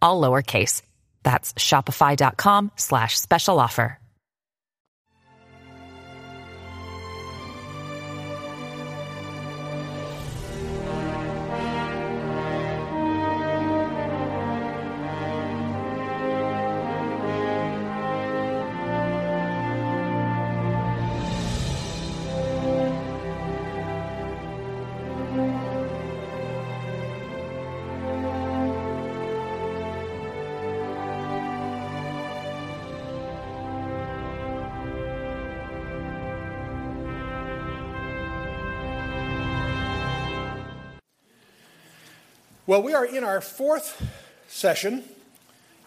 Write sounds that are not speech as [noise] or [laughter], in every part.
all lowercase. That's shopify.com slash special offer. Well, we are in our fourth session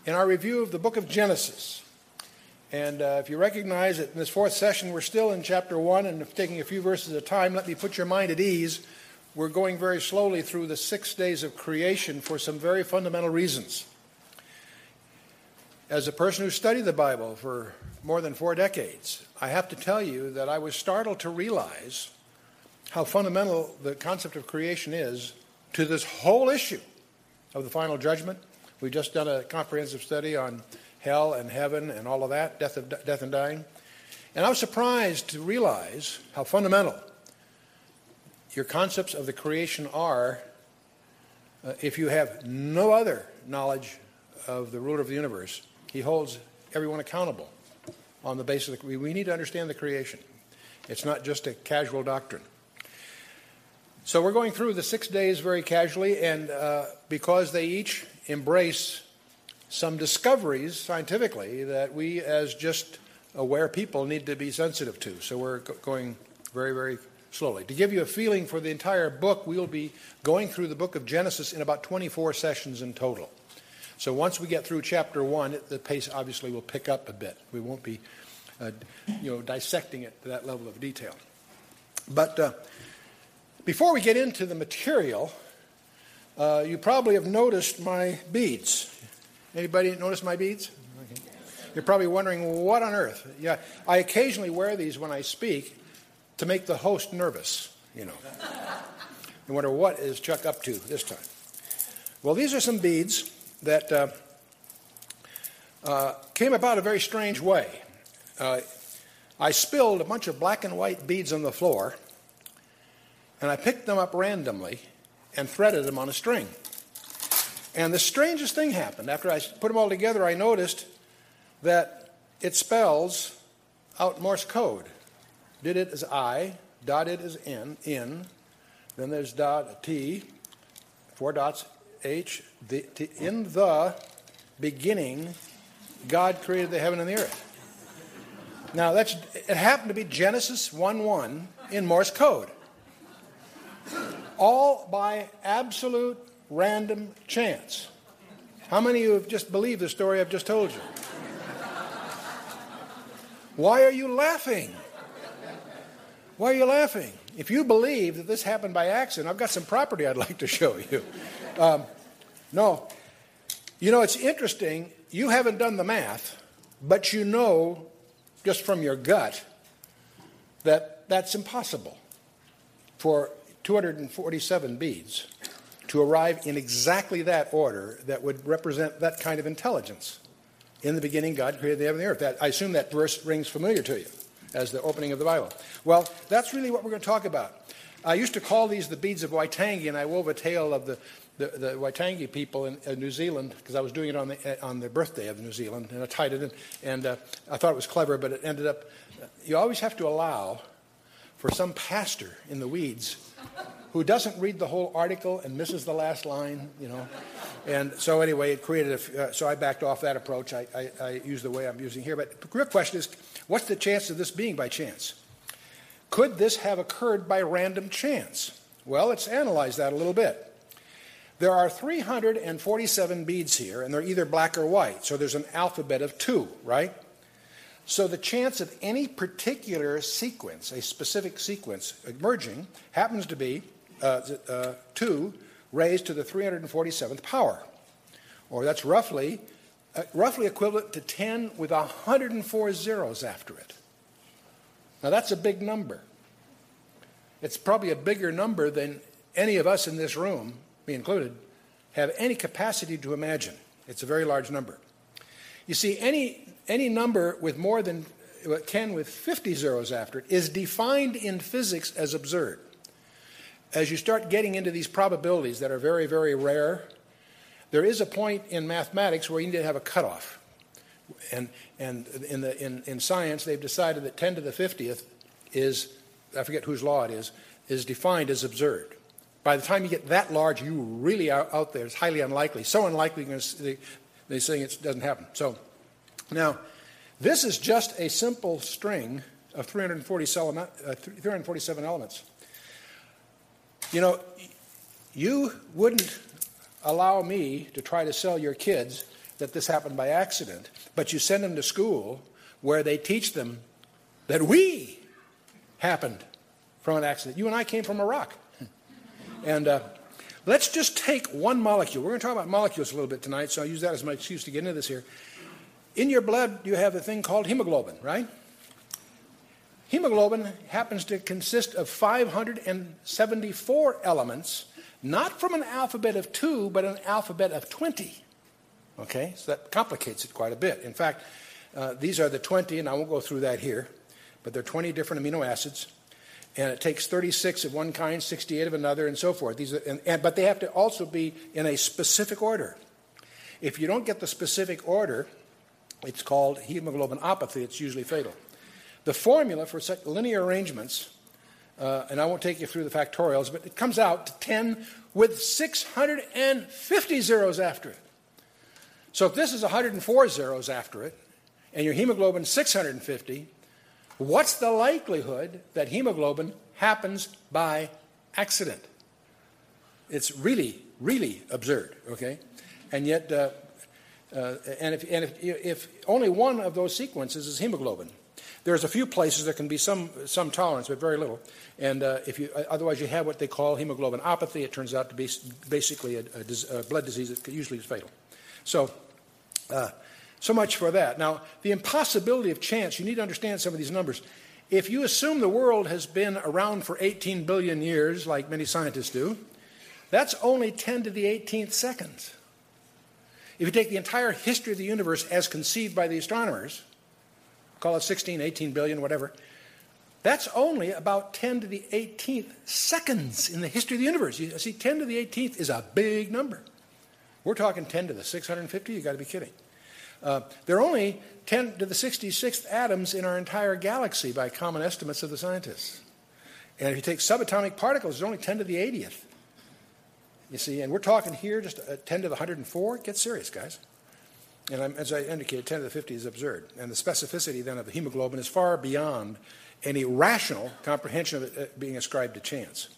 in our review of the book of Genesis. And uh, if you recognize that in this fourth session, we're still in chapter one and taking a few verses at a time, let me put your mind at ease. We're going very slowly through the six days of creation for some very fundamental reasons. As a person who studied the Bible for more than four decades, I have to tell you that I was startled to realize how fundamental the concept of creation is to this whole issue of the final judgment. We've just done a comprehensive study on hell and heaven and all of that, death, of, death and dying. And I was surprised to realize how fundamental your concepts of the creation are uh, if you have no other knowledge of the ruler of the universe. He holds everyone accountable on the basis of the, we need to understand the creation. It's not just a casual doctrine. So we're going through the six days very casually, and uh, because they each embrace some discoveries scientifically that we, as just aware people, need to be sensitive to. So we're going very, very slowly. To give you a feeling for the entire book, we will be going through the book of Genesis in about 24 sessions in total. So once we get through chapter one, the pace obviously will pick up a bit. We won't be, uh, you know, dissecting it to that level of detail. But uh, before we get into the material, uh, you probably have noticed my beads. Anybody notice my beads? You're probably wondering what on earth. Yeah, I occasionally wear these when I speak to make the host nervous. You know, you wonder what is Chuck up to this time. Well, these are some beads that uh, uh, came about a very strange way. Uh, I spilled a bunch of black and white beads on the floor and I picked them up randomly and threaded them on a string. And the strangest thing happened. After I put them all together, I noticed that it spells out Morse code. Did it as I, dotted as N, in, then there's dot T, four dots, H, the, T, in the beginning, God created the heaven and the earth. Now, that's, it happened to be Genesis 1 1 in Morse code all by absolute random chance. How many of you have just believed the story I've just told you? Why are you laughing? Why are you laughing? If you believe that this happened by accident, I've got some property I'd like to show you. Um, no. You know, it's interesting. You haven't done the math, but you know just from your gut that that's impossible for 247 beads to arrive in exactly that order that would represent that kind of intelligence. In the beginning, God created the heaven and the earth. That, I assume that verse rings familiar to you as the opening of the Bible. Well, that's really what we're going to talk about. I used to call these the beads of Waitangi, and I wove a tale of the, the, the Waitangi people in, in New Zealand because I was doing it on the, on the birthday of New Zealand, and I tied it in. And uh, I thought it was clever, but it ended up. You always have to allow for some pastor in the weeds who doesn't read the whole article and misses the last line, you know. And so anyway, it created a, uh, so I backed off that approach. I, I, I use the way I'm using here. But the real question is, what's the chance of this being by chance? Could this have occurred by random chance? Well, let's analyze that a little bit. There are 347 beads here, and they're either black or white. So there's an alphabet of two, right? So the chance of any particular sequence, a specific sequence emerging, happens to be uh, uh, 2 raised to the 347th power. Or that's roughly, uh, roughly equivalent to 10 with 104 zeros after it. Now that's a big number. It's probably a bigger number than any of us in this room, me included, have any capacity to imagine. It's a very large number. You see, any, any number with more than 10 with 50 zeros after it is defined in physics as absurd. As you start getting into these probabilities that are very, very rare, there is a point in mathematics where you need to have a cutoff. And, and in, the, in, in science, they've decided that 10 to the 50th is, I forget whose law it is, is defined as absurd. By the time you get that large, you really are out there. It's highly unlikely. So unlikely, they, they're saying it doesn't happen. So now, this is just a simple string of 347, uh, 347 elements. You know, you wouldn't allow me to try to sell your kids that this happened by accident, but you send them to school where they teach them that we happened from an accident. You and I came from a rock. [laughs] And uh, let's just take one molecule. We're going to talk about molecules a little bit tonight, so I'll use that as my excuse to get into this here. In your blood, you have a thing called hemoglobin, right? Hemoglobin happens to consist of 574 elements, not from an alphabet of two, but an alphabet of 20. Okay, so that complicates it quite a bit. In fact, uh, these are the 20, and I won't go through that here, but there are 20 different amino acids and it takes 36 of one kind, 68 of another, and so forth. These are, and, and, but they have to also be in a specific order. If you don't get the specific order, it's called hemoglobinopathy. It's usually fatal. The formula for such linear arrangements, uh, and I won't take you through the factorials, but it comes out to 10 with 650 zeros after it. So if this is 104 zeros after it, and your hemoglobin 650, What's the likelihood that hemoglobin happens by accident? It's really, really absurd, okay? And yet, uh, uh, and, if, and if, if only one of those sequences is hemoglobin, there's a few places there can be some, some tolerance, but very little. And uh, if you, otherwise, you have what they call hemoglobinopathy. It turns out to be basically a, a, a blood disease that usually is fatal. So, uh, so much for that. Now, the impossibility of chance, you need to understand some of these numbers. If you assume the world has been around for 18 billion years, like many scientists do, that's only 10 to the 18th seconds. If you take the entire history of the universe as conceived by the astronomers, call it 16, 18 billion, whatever, that's only about 10 to the 18th seconds in the history of the universe. You see, 10 to the 18th is a big number. We're talking 10 to the 650, you've got to be kidding. Uh, there are only 10 to the 66th atoms in our entire galaxy by common estimates of the scientists. And if you take subatomic particles, there's only 10 to the 80th. You see, and we're talking here just 10 to the 104. Get serious, guys. And I'm, as I indicated, 10 to the 50 is absurd. And the specificity then of the hemoglobin is far beyond any rational comprehension of it uh, being ascribed to chance.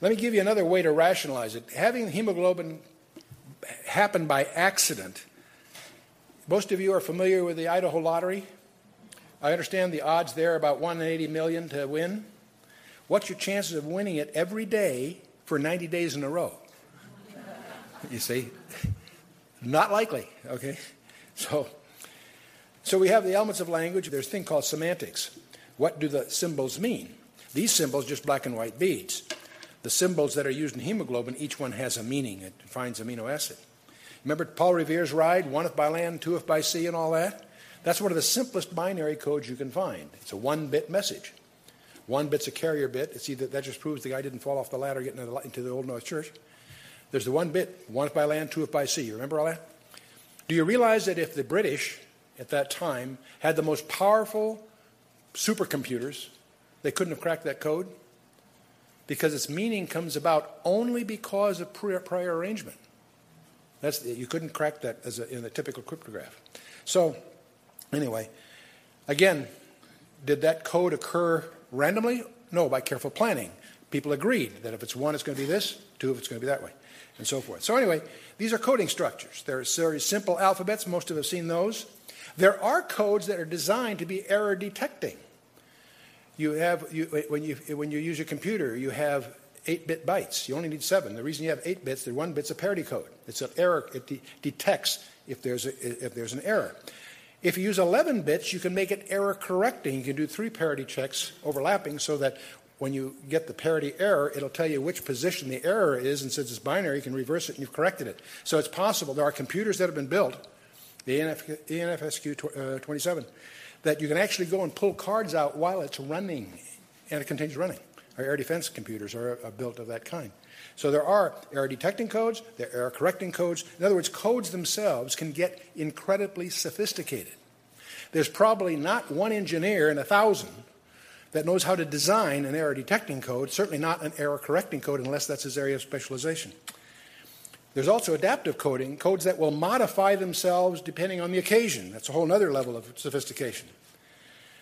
Let me give you another way to rationalize it. Having hemoglobin happen by accident most of you are familiar with the Idaho lottery. I understand the odds there are about 180 million to win. What's your chances of winning it every day for 90 days in a row? You see? Not likely, okay? So, so we have the elements of language. There's a thing called semantics. What do the symbols mean? These symbols just black and white beads. The symbols that are used in hemoglobin, each one has a meaning. It defines amino acid. Remember Paul Revere's ride, one if by land, two if by sea, and all that? That's one of the simplest binary codes you can find. It's a one bit message. One bit's a carrier bit. It's that just proves the guy didn't fall off the ladder getting into the, into the Old North Church. There's the one bit, one if by land, two if by sea. You remember all that? Do you realize that if the British at that time had the most powerful supercomputers, they couldn't have cracked that code? Because its meaning comes about only because of prior arrangement. That's, you couldn't crack that as a, in a typical cryptograph. So, anyway, again, did that code occur randomly? No, by careful planning. People agreed that if it's one, it's going to be this, two, if it's going to be that way, and so forth. So, anyway, these are coding structures. They're very simple alphabets. Most of us have seen those. There are codes that are designed to be error detecting. You have, you, when, you, when you use your computer, you have 8 bit bytes. You only need 7. The reason you have 8 bits, the one bit's a parity code. It's an error, it de- detects if there's, a, if there's an error. If you use 11 bits, you can make it error correcting. You can do three parity checks overlapping so that when you get the parity error, it'll tell you which position the error is, and since it's binary, you can reverse it and you've corrected it. So it's possible. There are computers that have been built, the ENF, ENFSQ uh, 27, that you can actually go and pull cards out while it's running, and it continues running. Our air defense computers are, are built of that kind. So there are error detecting codes, there are error correcting codes. In other words, codes themselves can get incredibly sophisticated. There's probably not one engineer in a thousand that knows how to design an error detecting code, certainly not an error correcting code unless that's his area of specialization. There's also adaptive coding, codes that will modify themselves depending on the occasion. That's a whole other level of sophistication.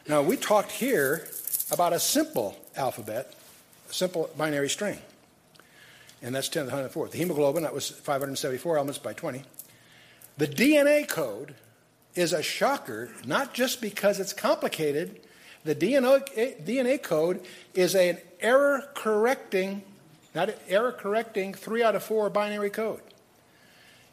Now, we talked here about a simple alphabet, a simple binary string and that's 10 to the 104th. The hemoglobin, that was 574 elements by 20. The DNA code is a shocker, not just because it's complicated. The DNA, DNA code is an error correcting, not error correcting three out of four binary code.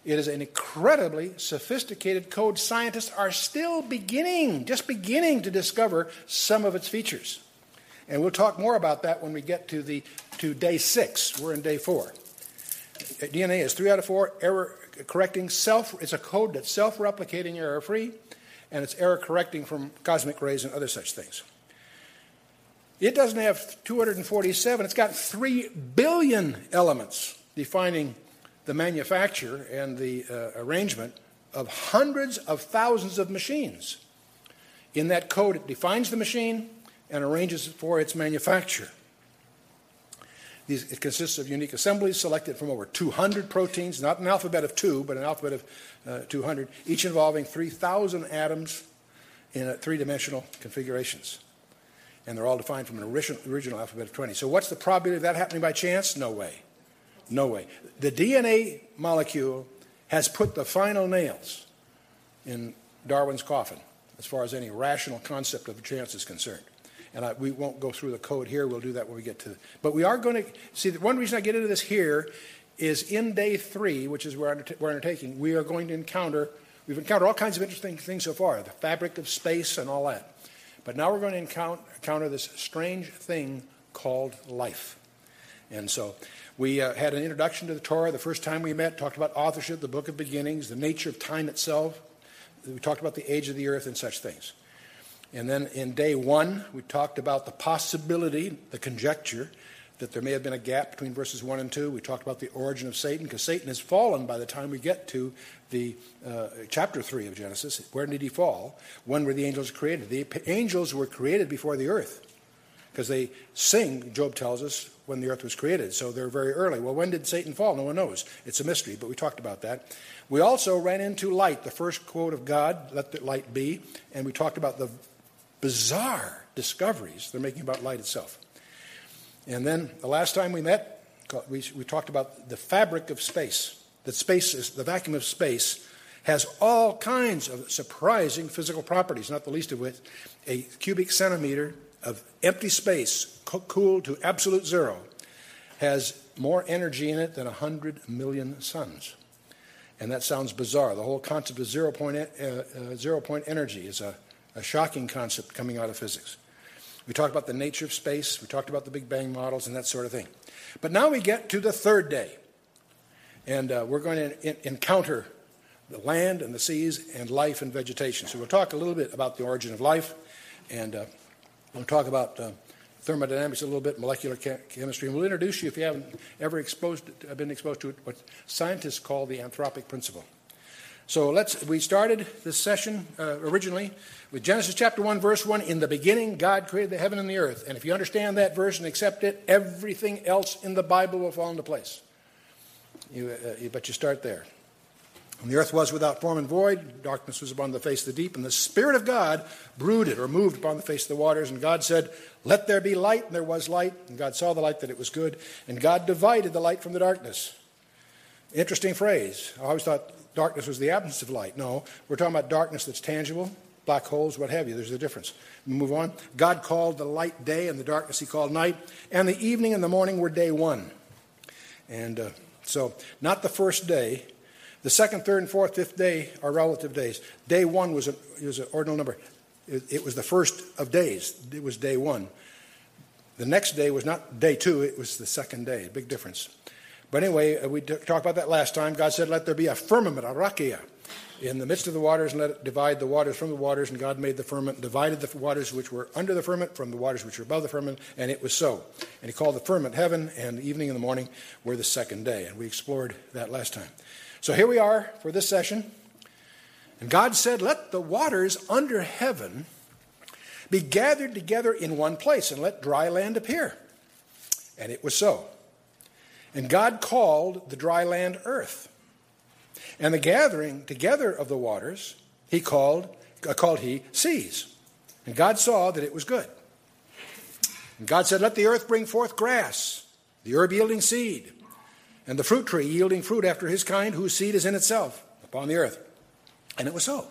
It is an incredibly sophisticated code. Scientists are still beginning, just beginning to discover some of its features. And we'll talk more about that when we get to, the, to day six. We're in day four. DNA is three out of four, error correcting self, it's a code that's self replicating error free, and it's error correcting from cosmic rays and other such things. It doesn't have 247, it's got 3 billion elements defining the manufacture and the uh, arrangement of hundreds of thousands of machines. In that code, it defines the machine, and arranges for its manufacture. These, it consists of unique assemblies selected from over 200 proteins, not an alphabet of two, but an alphabet of uh, 200, each involving 3,000 atoms in three dimensional configurations. And they're all defined from an original, original alphabet of 20. So, what's the probability of that happening by chance? No way. No way. The DNA molecule has put the final nails in Darwin's coffin as far as any rational concept of chance is concerned and I, we won't go through the code here. We'll do that when we get to. But we are going to see. The one reason I get into this here is in day three, which is where we're undertaking. We are going to encounter. We've encountered all kinds of interesting things so far, the fabric of space and all that. But now we're going to encounter, encounter this strange thing called life. And so we uh, had an introduction to the Torah the first time we met, talked about authorship, the book of beginnings, the nature of time itself. We talked about the age of the earth and such things. And then in day one, we talked about the possibility, the conjecture, that there may have been a gap between verses 1 and 2. We talked about the origin of Satan, because Satan has fallen by the time we get to the uh, chapter 3 of Genesis. Where did he fall? When were the angels created? The angels were created before the earth, because they sing, Job tells us, when the earth was created. So they're very early. Well, when did Satan fall? No one knows. It's a mystery, but we talked about that. We also ran into light, the first quote of God, let the light be, and we talked about the bizarre discoveries they're making about light itself. And then the last time we met, we, we talked about the fabric of space. That space is, the vacuum of space has all kinds of surprising physical properties, not the least of which a cubic centimeter of empty space cooled to absolute zero has more energy in it than 100 million suns. And that sounds bizarre. The whole concept of zero point, uh, uh, zero point energy is a a shocking concept coming out of physics. We talked about the nature of space, we talked about the Big Bang models, and that sort of thing. But now we get to the third day, and uh, we're going to in- encounter the land and the seas and life and vegetation. So we'll talk a little bit about the origin of life, and uh, we'll talk about uh, thermodynamics a little bit, molecular chemistry, and we'll introduce you, if you haven't ever exposed, been exposed to it, what scientists call the anthropic principle. So let's. We started this session uh, originally with Genesis chapter one, verse one. In the beginning, God created the heaven and the earth. And if you understand that verse and accept it, everything else in the Bible will fall into place. You, uh, but you start there. And the earth was without form and void, darkness was upon the face of the deep, and the Spirit of God brooded or moved upon the face of the waters. And God said, Let there be light, and there was light. And God saw the light that it was good, and God divided the light from the darkness. Interesting phrase. I always thought darkness was the absence of light. No, we're talking about darkness that's tangible, black holes, what have you. There's a difference. We move on. God called the light day, and the darkness he called night, and the evening and the morning were day one. And uh, so, not the first day, the second, third, and fourth, fifth day are relative days. Day one was, a, was an ordinal number. It, it was the first of days. It was day one. The next day was not day two, it was the second day. Big difference. But anyway, uh, we talked about that last time. God said, Let there be a firmament, a rakia, in the midst of the waters, and let it divide the waters from the waters. And God made the firmament, divided the waters which were under the firmament from the waters which were above the firmament, and it was so. And He called the firmament heaven, and the evening and the morning were the second day. And we explored that last time. So here we are for this session. And God said, Let the waters under heaven be gathered together in one place, and let dry land appear. And it was so. And God called the dry land earth. And the gathering together of the waters, he called, uh, called he seas. And God saw that it was good. And God said, Let the earth bring forth grass, the herb yielding seed, and the fruit tree yielding fruit after his kind, whose seed is in itself upon the earth. And it was so.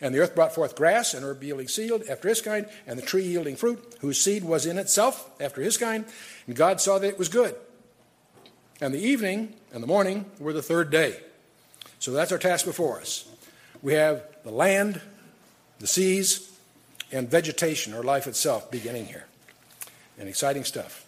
And the earth brought forth grass, and herb yielding seed after his kind, and the tree yielding fruit, whose seed was in itself after his kind. And God saw that it was good. And the evening and the morning were the third day. So that's our task before us. We have the land, the seas, and vegetation, or life itself, beginning here. And exciting stuff.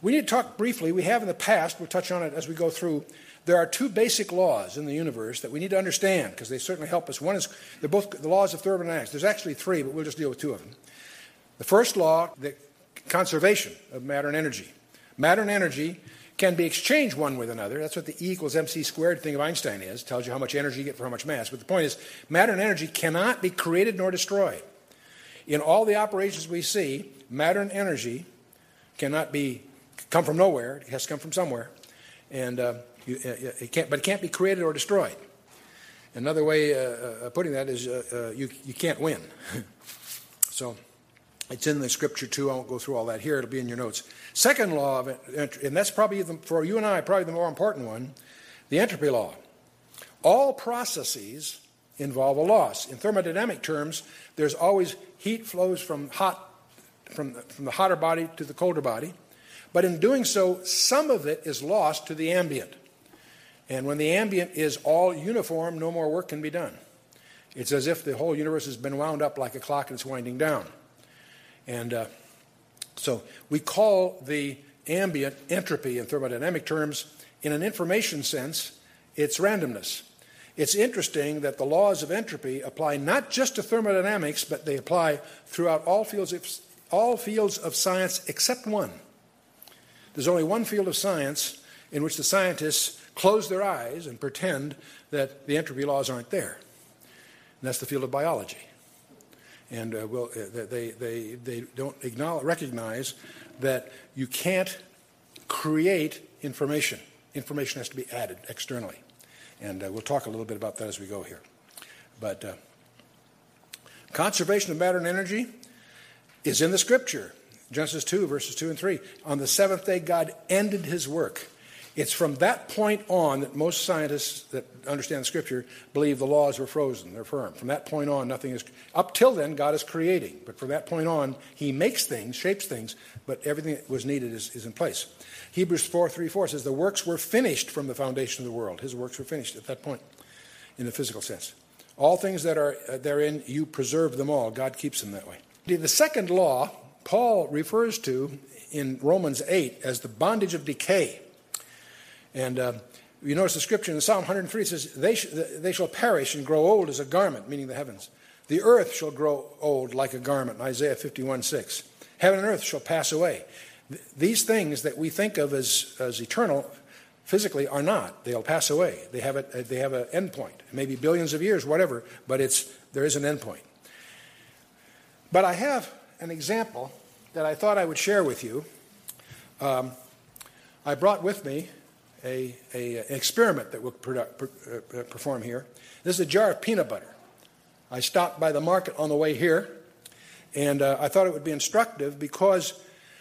We need to talk briefly. We have in the past, we'll touch on it as we go through. There are two basic laws in the universe that we need to understand because they certainly help us. One is they're both the laws of thermodynamics. There's actually three, but we'll just deal with two of them. The first law, the conservation of matter and energy. Matter and energy can be exchanged one with another. That's what the E equals mc squared thing of Einstein is. Tells you how much energy you get for how much mass. But the point is, matter and energy cannot be created nor destroyed. In all the operations we see, matter and energy cannot be come from nowhere. It has to come from somewhere, and uh, you, uh, it can't. But it can't be created or destroyed. Another way uh, uh putting that is uh, uh, you you can't win. [laughs] so it's in the scripture too. I won't go through all that here. It'll be in your notes. Second law of entropy, and that's probably the, for you and I probably the more important one, the entropy law. All processes involve a loss. In thermodynamic terms, there's always heat flows from hot from, from the hotter body to the colder body. But in doing so, some of it is lost to the ambient. And when the ambient is all uniform, no more work can be done. It's as if the whole universe has been wound up like a clock and it's winding down. And uh, so we call the ambient entropy in thermodynamic terms. In an information sense, it's randomness. It's interesting that the laws of entropy apply not just to thermodynamics, but they apply throughout all fields of, all fields of science except one. There's only one field of science in which the scientists close their eyes and pretend that the entropy laws aren't there. And that's the field of biology. And uh, well, uh, they, they, they don't recognize that you can't create information. Information has to be added externally. And uh, we'll talk a little bit about that as we go here. But uh, conservation of matter and energy is in the scripture. Genesis 2, verses 2 and 3. On the seventh day, God ended his work. It's from that point on that most scientists that understand Scripture believe the laws are frozen, they're firm. From that point on, nothing is. Up till then, God is creating. But from that point on, He makes things, shapes things, but everything that was needed is, is in place. Hebrews 4 3 4 says, The works were finished from the foundation of the world. His works were finished at that point, in the physical sense. All things that are uh, therein, you preserve them all. God keeps them that way. The second law Paul refers to in Romans 8 as the bondage of decay. And uh, you notice the scripture in Psalm 103 says, they, sh- they shall perish and grow old as a garment, meaning the heavens. The earth shall grow old like a garment, Isaiah 51 6. Heaven and earth shall pass away. Th- these things that we think of as, as eternal physically are not. They'll pass away. They have, a, they have an end point. Maybe billions of years, whatever, but it's, there is an end point. But I have an example that I thought I would share with you. Um, I brought with me a, a, an experiment that we'll per, uh, perform here. This is a jar of peanut butter. I stopped by the market on the way here, and uh, I thought it would be instructive because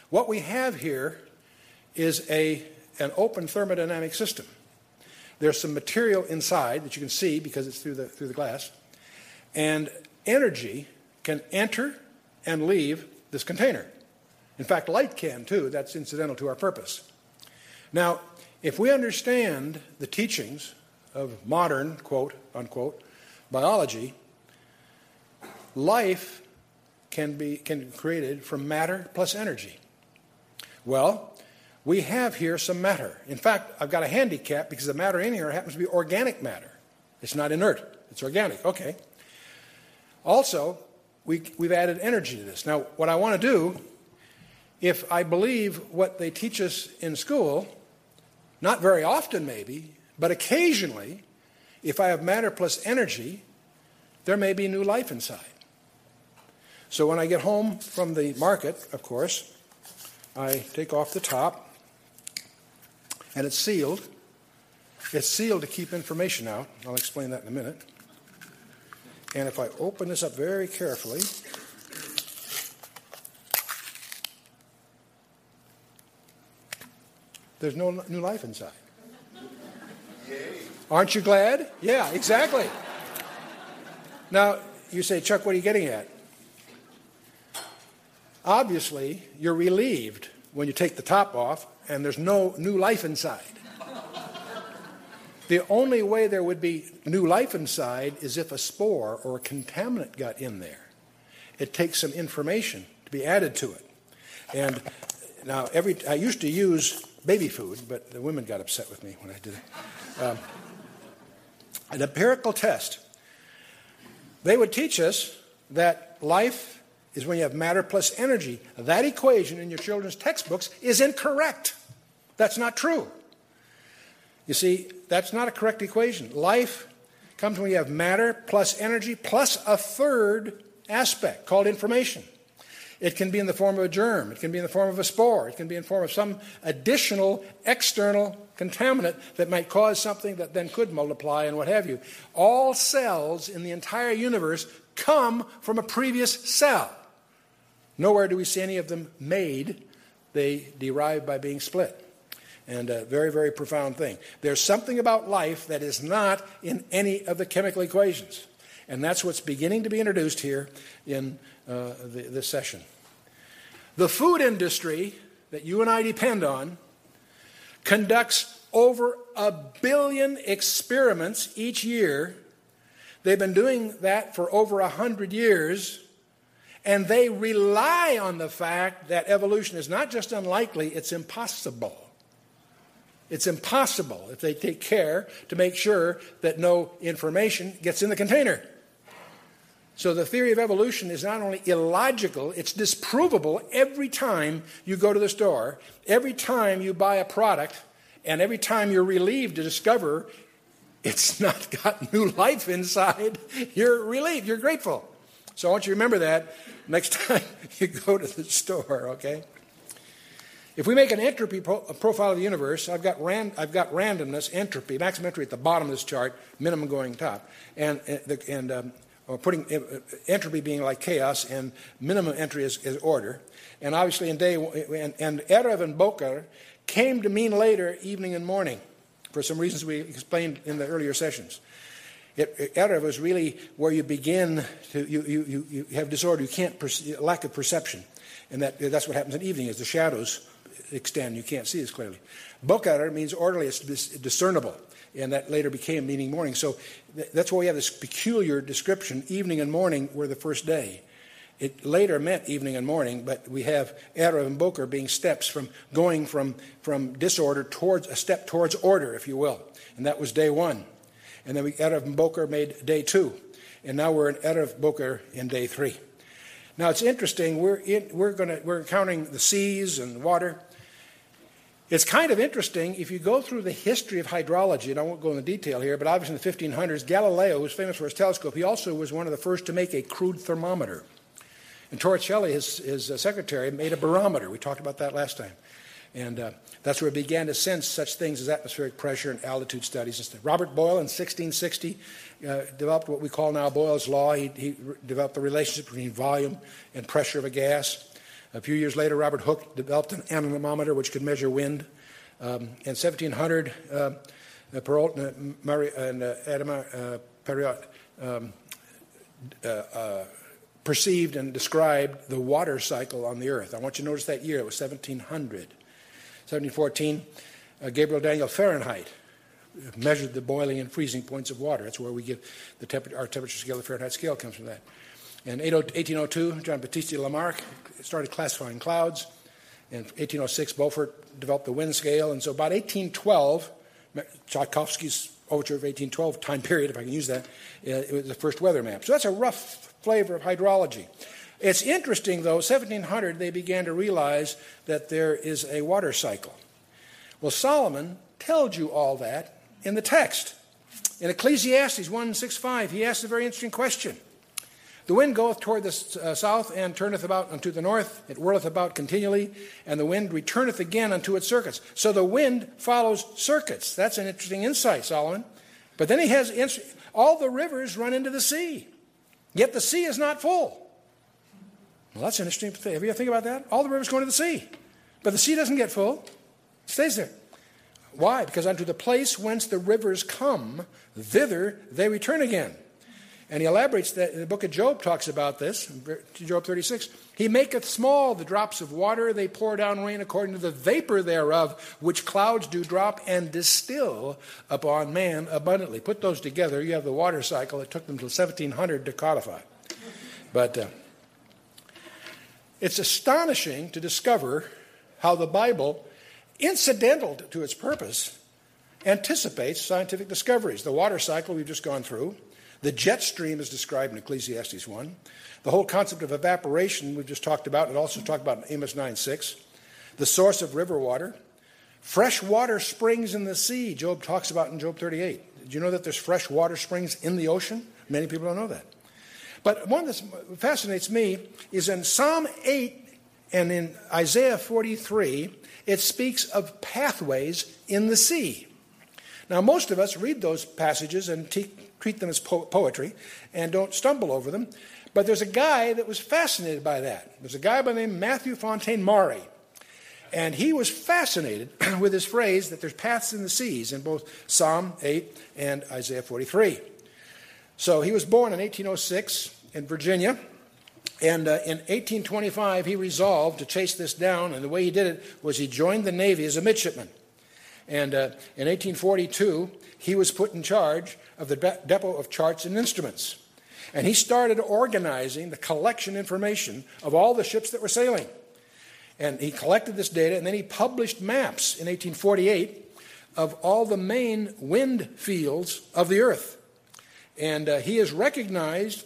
what we have here is a, an open thermodynamic system. There's some material inside that you can see because it's through the, through the glass, and energy can enter and leave this container. In fact, light can too. That's incidental to our purpose. Now, if we understand the teachings of modern, quote unquote, biology, life can be, can be created from matter plus energy. Well, we have here some matter. In fact, I've got a handicap because the matter in here happens to be organic matter. It's not inert, it's organic. Okay. Also, we, we've added energy to this. Now, what I want to do, if I believe what they teach us in school, not very often maybe, but occasionally, if I have matter plus energy, there may be new life inside. So when I get home from the market, of course, I take off the top and it's sealed. It's sealed to keep information out. I'll explain that in a minute. And if I open this up very carefully, there's no new life inside. Yay. Aren't you glad? Yeah, exactly. now, you say, Chuck, what are you getting at? Obviously, you're relieved when you take the top off and there's no new life inside. The only way there would be new life inside is if a spore or a contaminant got in there. It takes some information to be added to it. And now, every I used to use baby food, but the women got upset with me when I did it. Um, an empirical test. They would teach us that life is when you have matter plus energy. That equation in your children's textbooks is incorrect. That's not true. You see, that's not a correct equation. Life comes when you have matter plus energy plus a third aspect called information. It can be in the form of a germ, it can be in the form of a spore, it can be in the form of some additional external contaminant that might cause something that then could multiply and what have you. All cells in the entire universe come from a previous cell. Nowhere do we see any of them made, they derive by being split. And a very, very profound thing. There's something about life that is not in any of the chemical equations. And that's what's beginning to be introduced here in uh, the, this session. The food industry that you and I depend on conducts over a billion experiments each year. They've been doing that for over a hundred years, and they rely on the fact that evolution is not just unlikely, it's impossible. It's impossible if they take care to make sure that no information gets in the container. So the theory of evolution is not only illogical, it's disprovable every time you go to the store, every time you buy a product, and every time you're relieved to discover it's [laughs] not got new life inside, you're relieved, you're grateful. So I want you to remember that next [laughs] time you go to the store, okay? If we make an entropy pro- profile of the universe, I've got, ran- I've got randomness, entropy, maximum entropy at the bottom of this chart, minimum going top, and, and, and um, or putting uh, entropy being like chaos, and minimum entry is, is order. And obviously, in day and, and Erev and Boker came to mean later evening and morning, for some reasons we explained in the earlier sessions. It, Erev is really where you begin to you, you, you have disorder. You can't perce- lack of perception, and that that's what happens in evening as the shadows extend. You can't see as clearly. Boker means orderly, it's discernible, and that later became meaning morning. So that's why we have this peculiar description. Evening and morning were the first day. It later meant evening and morning, but we have Erev and Boker being steps from going from, from disorder towards a step towards order, if you will. And that was day one. And then we, Erev and Boker made day two. And now we're in Erev Boker in day three. Now it's interesting, we're, in, we're, gonna, we're counting the seas and water. It's kind of interesting if you go through the history of hydrology, and I won't go into detail here, but obviously in the 1500s, Galileo was famous for his telescope. He also was one of the first to make a crude thermometer. And Torricelli, his, his uh, secretary, made a barometer. We talked about that last time. And uh, that's where he began to sense such things as atmospheric pressure and altitude studies. Robert Boyle in 1660 uh, developed what we call now Boyle's Law. He, he developed the relationship between volume and pressure of a gas. A few years later, Robert Hooke developed an anemometer which could measure wind. Um, in 1700, uh, uh, Perrault and, Murray, and uh, Adama uh, Perriot um, uh, uh, perceived and described the water cycle on the earth. I want you to notice that year, it was 1700. 1714, uh, Gabriel Daniel Fahrenheit measured the boiling and freezing points of water. That's where we get the our temperature scale, the Fahrenheit scale comes from that. In 1802, John Baptiste Lamarck started classifying clouds. In 1806, Beaufort developed the wind scale. And so about 1812, Tchaikovsky's overture of 1812 time period, if I can use that, uh, it was the first weather map. So that's a rough flavor of hydrology. It's interesting, though, 1700, they began to realize that there is a water cycle. Well, Solomon tells you all that in the text. In Ecclesiastes 1:65, he asks a very interesting question. The wind goeth toward the uh, south and turneth about unto the north. It whirleth about continually, and the wind returneth again unto its circuits. So the wind follows circuits. That's an interesting insight, Solomon. But then he has all the rivers run into the sea, yet the sea is not full. Well, that's an interesting thing. Have you ever think about that? All the rivers go into the sea, but the sea doesn't get full; it stays there. Why? Because unto the place whence the rivers come, thither they return again. And he elaborates that the book of Job talks about this, Job 36. He maketh small the drops of water, they pour down rain according to the vapor thereof, which clouds do drop and distill upon man abundantly. Put those together, you have the water cycle. It took them till 1700 to codify. But uh, it's astonishing to discover how the Bible, incidental to its purpose, anticipates scientific discoveries. The water cycle we've just gone through the jet stream is described in Ecclesiastes 1. The whole concept of evaporation we've just talked about, it also talked about in Amos 9 6. The source of river water. Fresh water springs in the sea, Job talks about in Job 38. Did you know that there's fresh water springs in the ocean? Many people don't know that. But one that uh, fascinates me is in Psalm 8 and in Isaiah 43, it speaks of pathways in the sea. Now, most of us read those passages and treat them as po- poetry and don't stumble over them. But there's a guy that was fascinated by that. There's a guy by the name of Matthew Fontaine Maury. And he was fascinated [clears throat] with this phrase that there's paths in the seas in both Psalm 8 and Isaiah 43. So he was born in 1806 in Virginia. And uh, in 1825, he resolved to chase this down. And the way he did it was he joined the Navy as a midshipman. And uh, in 1842, he was put in charge of the depot of charts and instruments. And he started organizing the collection information of all the ships that were sailing. And he collected this data, and then he published maps in 1848 of all the main wind fields of the Earth. And uh, he is recognized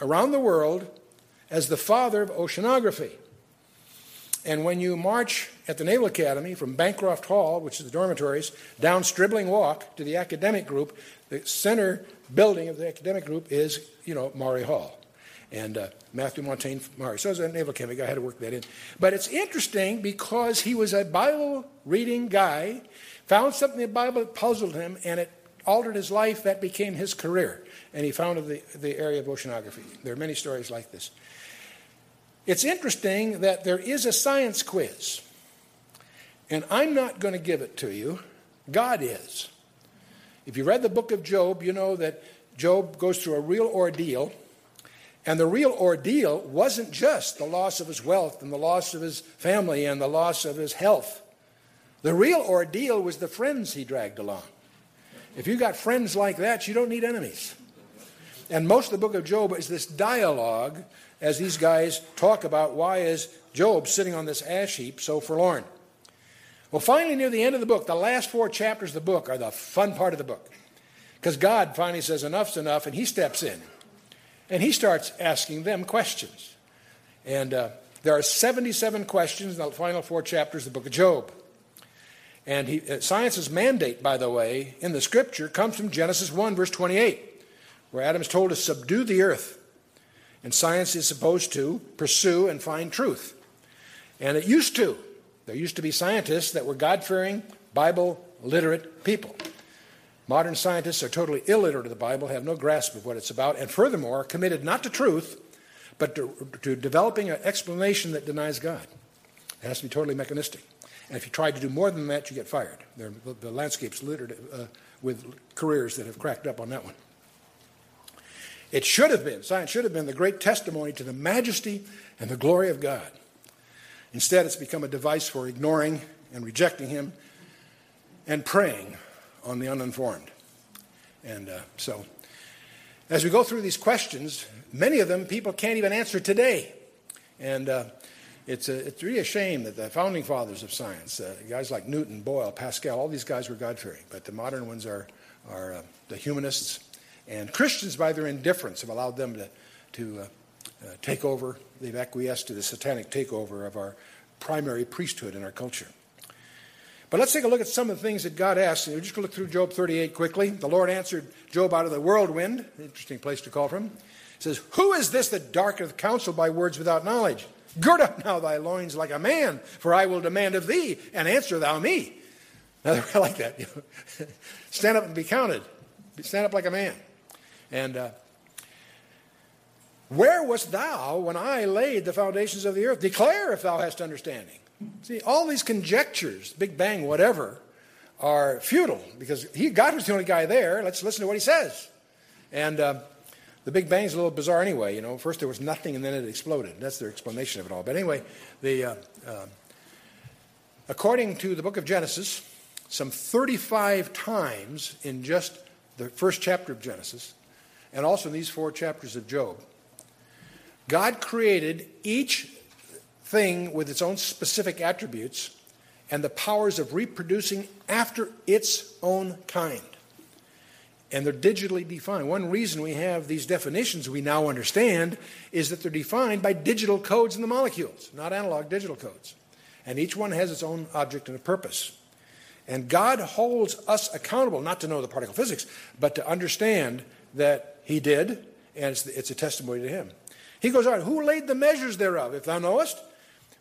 around the world as the father of oceanography. And when you march at the Naval Academy from Bancroft Hall, which is the dormitories, down Stribling Walk to the academic group, the center building of the academic group is, you know, Maury Hall. And uh, Matthew Fontaine Maury. So as a naval chemist, I had to work that in. But it's interesting because he was a Bible reading guy, found something in the Bible that puzzled him, and it altered his life. That became his career. And he founded the, the area of oceanography. There are many stories like this. It's interesting that there is a science quiz. And I'm not going to give it to you, God is. If you read the book of Job, you know that Job goes through a real ordeal. And the real ordeal wasn't just the loss of his wealth and the loss of his family and the loss of his health. The real ordeal was the friends he dragged along. If you got friends like that, you don't need enemies. And most of the book of Job is this dialogue as these guys talk about why is Job sitting on this ash heap so forlorn. Well, finally, near the end of the book, the last four chapters of the book are the fun part of the book. Because God finally says, enough's enough, and He steps in. And He starts asking them questions. And uh, there are 77 questions in the final four chapters of the book of Job. And he, uh, science's mandate, by the way, in the scripture comes from Genesis 1, verse 28, where Adam is told to subdue the earth. And science is supposed to pursue and find truth. And it used to There used to be scientists that were God fearing, Bible literate people. Modern scientists are totally illiterate of the Bible, have no grasp of what it's about, and furthermore, committed not to truth, but to, to developing an explanation that denies God. It has to be totally mechanistic. And if you try to do more than that, you get fired. The, landscape's littered uh, with careers that have cracked up on that one. It should have been, science should have been the great testimony to the majesty and the glory of God. Instead, it's become a device for ignoring and rejecting Him and preying on the uninformed. And uh, so, as we go through these questions, many of them people can't even answer today. And uh, it's, a, it's really a shame that the founding fathers of science, uh, guys like Newton, Boyle, Pascal, all these guys were God fearing, but the modern ones are, are uh, the humanists. And Christians, by their indifference, have allowed them to, to uh, uh, take over. They've acquiesced to the satanic takeover of our primary priesthood in our culture. But let's take a look at some of the things that God asked. We're just going to look through Job 38 quickly. The Lord answered Job out of the whirlwind. Interesting place to call from. He says, Who is this that darketh counsel by words without knowledge? Gird up now thy loins like a man, for I will demand of thee, and answer thou me. Now, [laughs] I like that. [laughs] Stand up and be counted. Stand up like a man. And uh, where wast thou when I laid the foundations of the earth? Declare if thou hast understanding. See, all these conjectures, Big Bang, whatever, are futile because he, God was the only guy there. Let's listen to what he says. And uh, the Big Bang's a little bizarre anyway. You know, first there was nothing and then it exploded. That's their explanation of it all. But anyway, the, uh, uh, according to the book of Genesis, some 35 times in just the first chapter of Genesis, and also in these four chapters of Job, God created each thing with its own specific attributes and the powers of reproducing after its own kind. And they're digitally defined. One reason we have these definitions we now understand is that they're defined by digital codes in the molecules, not analog digital codes. And each one has its own object and a purpose. And God holds us accountable not to know the particle physics, but to understand that He did, and it's, it's a testimony to Him. He goes on, Who laid the measures thereof, if thou knowest?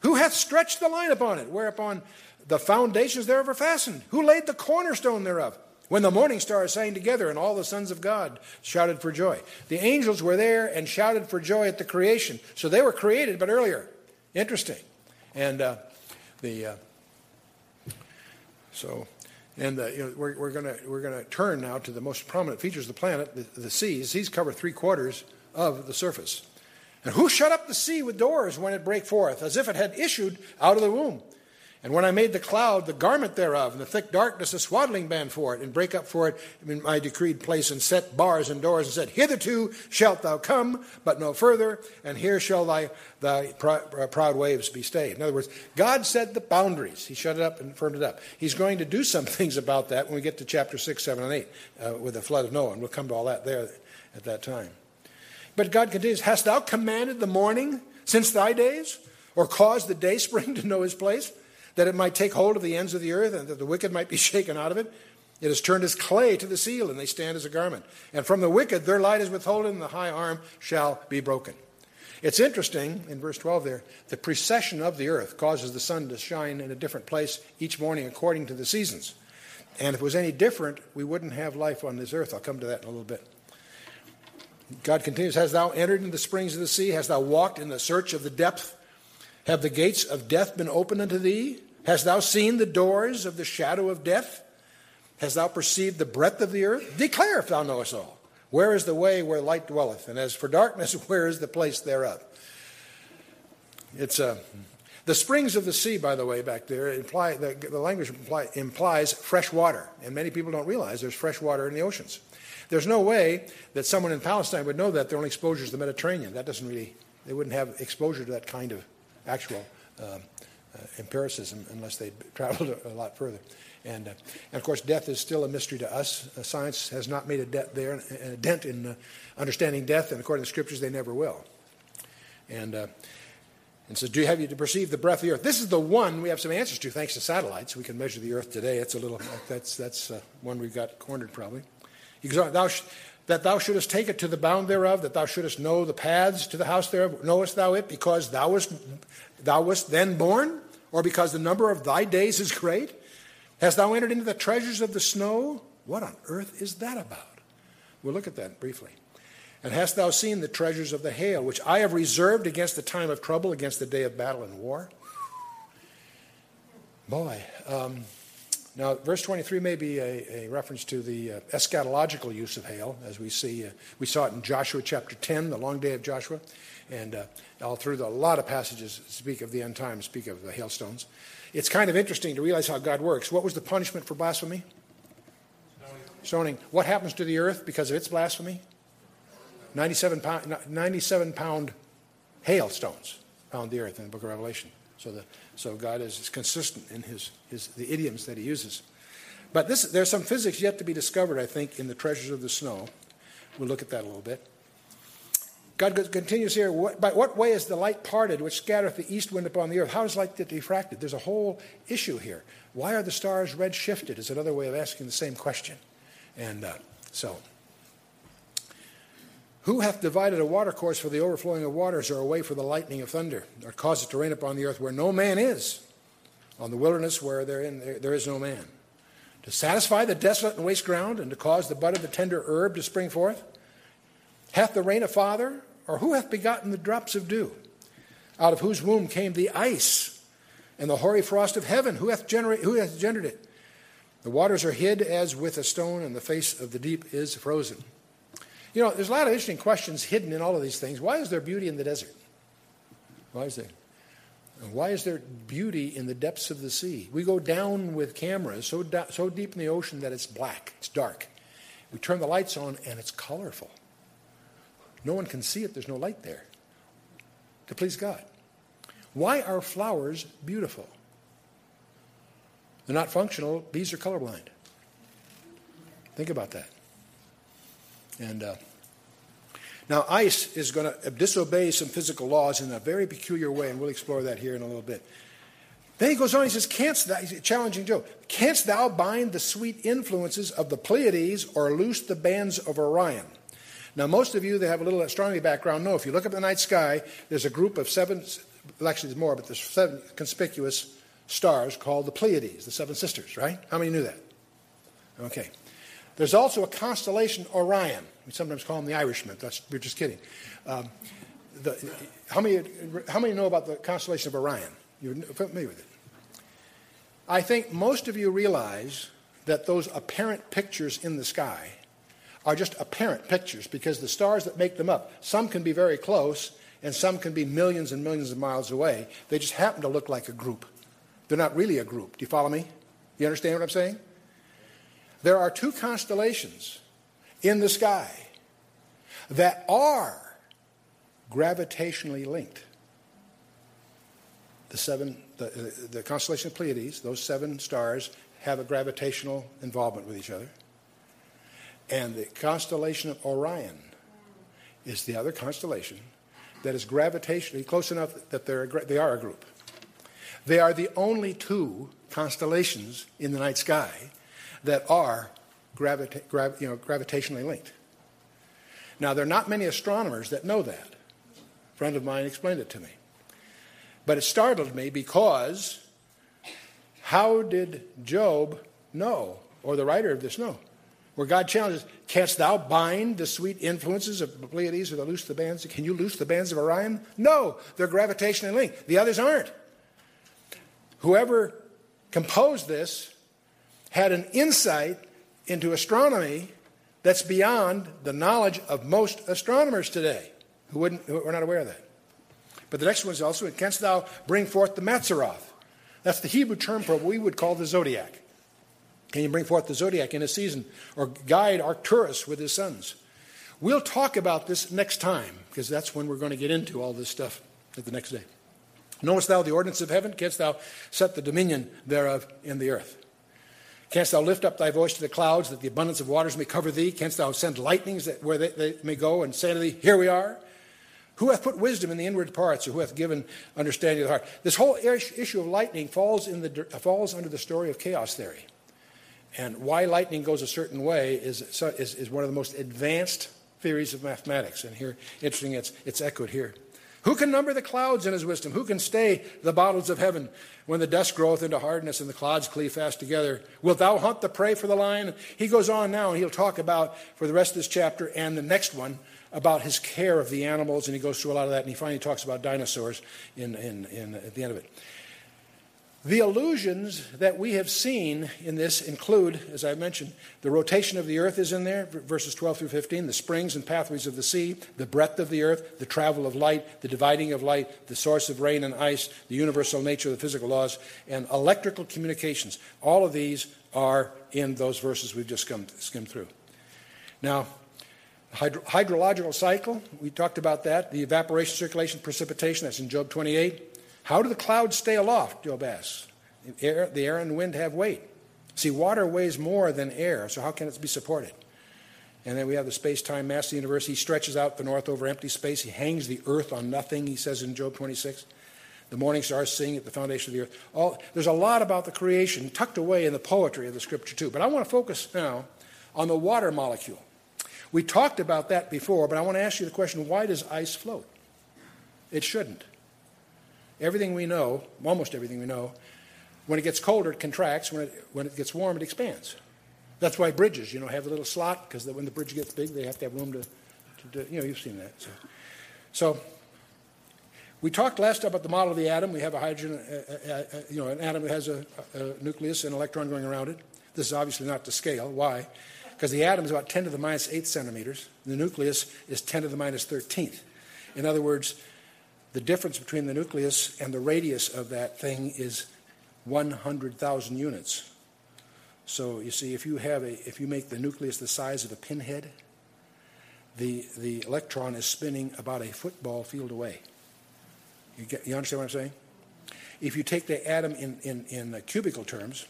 Who hath stretched the line upon it, whereupon the foundations thereof are fastened? Who laid the cornerstone thereof? When the morning stars sang together and all the sons of God shouted for joy. The angels were there and shouted for joy at the creation. So they were created, but earlier. Interesting. And uh, the uh, so and you know, we're, we're going we're gonna turn now to the most prominent features of the planet, the, the seas. Seas cover three quarters of the surface. And who shut up the sea with doors when it brake forth, as if it had issued out of the womb? And when I made the cloud the garment thereof, and the thick darkness a swaddling band for it, and break up for it in my decreed place, and set bars and doors, and said, Hitherto shalt thou come, but no further, and here shall thy, thy uh, proud waves be stayed. In other words, God set the boundaries. He shut it up and firmed it up. He's going to do some [laughs] things about that when we get to chapter 6, 7, and 8 uh, with the flood of Noah, and we'll come to all that there at that time. But God continues, Hast thou commanded the morning since thy days, or caused the day [laughs] spring to know his place, that it might take hold of the ends of the earth, and that the wicked might be [laughs] shaken out of it? It has turned as clay to the seal, and they stand as a garment. And from the wicked their light is withholden, and the high arm shall be broken. It's interesting in verse 12 there, the precession of the earth causes the sun to shine in a different place each morning according to the seasons. And if it was any different, we wouldn't have life on this earth. I'll come to that in a little bit. God continues, Hast thou entered into the springs of the sea? Hast thou walked in the search of the depth? Have the gates of death been opened unto thee? Hast thou seen the doors of the shadow of death? Hast thou perceived the breadth of the earth? Declare if thou knowest all. Where is the way where light dwelleth? And as for darkness, [laughs] where is the place thereof? It's uh, the springs of the sea, by the way, back there, imply, the, the language imply, implies fresh water. And many people don't realize there's fresh water in the oceans. There's no way that someone in Palestine would know that their only exposure is the Mediterranean. That doesn't really, they wouldn't have exposure to that kind of actual uh, empiricism unless they [laughs] traveled a, lot further. And, uh, and, of course, death is still a mystery to us. Uh, science has not made a, de- there, a dent in uh, understanding death, and according to the scriptures, they never will. And, uh, and so, do you have you to perceive the breath of the earth? This is the one we have some answers to thanks to satellites. We can measure the earth today. It's a little, that's, that's one we've got cornered probably. He goes on, thou sh- that thou shouldest take it to the bound thereof, that thou shouldest know the paths to the house thereof. Knowest thou it because thou wast, thou wast then born? Or because the number of thy days is great? Hast thou entered into the treasures of the snow? What on earth is that about? We'll look at that briefly. And hast thou seen the treasures of the hail, which I have reserved against the time of trouble, against the day of battle and war? Boy, um, now verse 23 may be a, a reference to the uh, eschatological use of hail, as we see. Uh, we saw it in Joshua chapter 10, the long day of Joshua, and uh, all through the, a lot of passages speak of the end times, speak of the hailstones. It's kind of interesting to realize how God works. What was the punishment for blasphemy? Stoning. Stoning. What happens to the earth because of its blasphemy? 97 pound, 97 pound hailstones pound the earth in the book of Revelation. So, the, so God is, is consistent in his, his, the idioms that he uses. But this, there's some physics yet to be discovered, I think, in the treasures of the snow. We'll look at that a little bit. God continues here, by what way is the light parted which scattereth the east wind upon the earth? How is light diffracted? There's a whole issue here. Why are the stars red shifted? Is another way of asking the same question. And uh, so, who hath divided a watercourse for the overflowing of waters, or a way for the lightning of thunder, or caused it to rain upon the earth where no man is, on the wilderness where therein there, there is no man? To satisfy the desolate and waste ground, and to cause the bud of the tender herb to spring forth? Hath the rain a father, or who hath begotten the drops of dew? Out of whose womb came the ice and the hoary frost of heaven? Who hath, generate, who hath gendered it? The waters are hid as with a stone, and the face of the deep is frozen. You know, there's a lot of interesting questions hidden in all of these things. Why is there beauty in the desert? Why is there? Why is there beauty in the depths of the sea? We go down with cameras so, so deep in the ocean that it's black, it's dark. We turn the lights on and it's colorful. No one can see it, there's no light there to please God. Why are flowers beautiful? They're not functional, bees are colorblind. Think about that. And uh, now, ice is going to disobey some physical laws in a very peculiar way, and we'll explore that here in a little bit. Then he goes on, he says, Canst thou, challenging Job, canst thou bind the sweet influences of the Pleiades or loose the bands of Orion? Now, most of you that have a little astronomy background know if you look up at the night sky, there's a group of seven, well, actually, there's more, but there's seven conspicuous stars called the Pleiades, the seven sisters, right? How many knew that? Okay. There's also a constellation, Orion. We sometimes call him the Irishman. That's, we're just kidding. Um, the, how, many, how many know about the constellation of Orion? You're familiar with it? I think most of you realize that those apparent pictures in the sky are just apparent pictures because the stars that make them up, some can be very close and some can be millions and millions of miles away. They just happen to look like a group. They're not really a group. Do you follow me? You understand what I'm saying? There are two constellations in the sky that are gravitationally linked. The seven, the, the constellation of Pleiades, those seven stars have a gravitational involvement with each other. And the constellation of Orion is the other constellation that is gravitationally close enough that they're a, they are a group. They are the only two constellations in the night sky that are gravita- grav- you know, gravitationally linked. Now, there are not many astronomers that know that. A friend of mine explained it to me. But it startled me because how did Job know, or the writer of this know? Where God challenges, Canst thou bind the sweet influences of Pleiades or the loose the bands? Can you loose the bands of Orion? No, they're gravitationally linked. The others aren't. Whoever composed this had an insight into astronomy that's beyond the knowledge of most astronomers today who, wouldn't, who are not aware of that. But the next one is also, Canst thou bring forth the Mazzaroth? That's the Hebrew term for what we would call the zodiac. Can you bring forth the zodiac in a season or guide Arcturus with his sons? We'll talk about this next time because that's when we're going to get into all this stuff at the next day. Knowest thou the ordinance of heaven? Canst thou set the dominion thereof in the earth? Canst thou lift up thy voice to the clouds that the abundance of waters may cover thee? Canst thou send lightnings that where they, they may go and say to thee, Here we are? Who hath put wisdom in the inward parts, or who hath given understanding of the heart? This whole issue of lightning falls, in the, falls under the story of chaos theory. And why lightning goes a certain way is, is, is one of the most advanced theories of mathematics. And here, interesting, it's, it's echoed here. Who can number the clouds in his wisdom? Who can stay the bottles of heaven when the dust groweth into hardness and the clouds cleave fast together? Wilt thou hunt the prey for the lion? He goes on now and he'll talk about, for the rest of this chapter and the next one, about his care of the animals. And he goes through a lot of that and he finally talks about dinosaurs in, in, in, at the end of it. The illusions that we have seen in this include, as I mentioned, the rotation of the earth is in there, verses 12 through 15, the springs and pathways of the sea, the breadth of the earth, the travel of light, the dividing of light, the source of rain and ice, the universal nature of the physical laws, and electrical communications. All of these are in those verses we've just skimmed, through. Now, hydro- hydrological cycle, we talked about that. The evaporation, circulation, precipitation, that's in Job 28. How do the clouds stay aloft? Job asks. The air, the air and wind have weight. See, water weighs more than air, so how can it be supported? And then we have the space time mass of the universe. He stretches out the north over empty space. He hangs the earth on nothing, he says in Job 26. The morning stars sing at the foundation of the earth. All, there's a lot about the creation tucked away in the poetry of the scripture, too. But I want to focus now on the water molecule. We talked about that before, but I want to ask you the question why does ice float? It shouldn't. Everything we know, almost everything we know, when it gets colder, it contracts. When it, when it gets warm, it expands. That's why bridges, you know, have a little slot because when the bridge gets big, they have to have room to, to, to you know, you've seen that. So, so we talked last about the model of the atom. We have a hydrogen, uh, uh, uh, you know, an atom that has a, a, nucleus and an electron going around it. This is obviously not to scale. Why? Because the atom is about 10 to the minus 8 centimeters. The nucleus is 10 to the minus 13th. In other words, the difference between the nucleus and the radius of that thing is 100,000 units. So you see, if you have a, if you make the nucleus the size of a pinhead, the, the electron is spinning about a football field away. You, get, you understand what I'm saying? If you take the atom in, in, in cubical terms,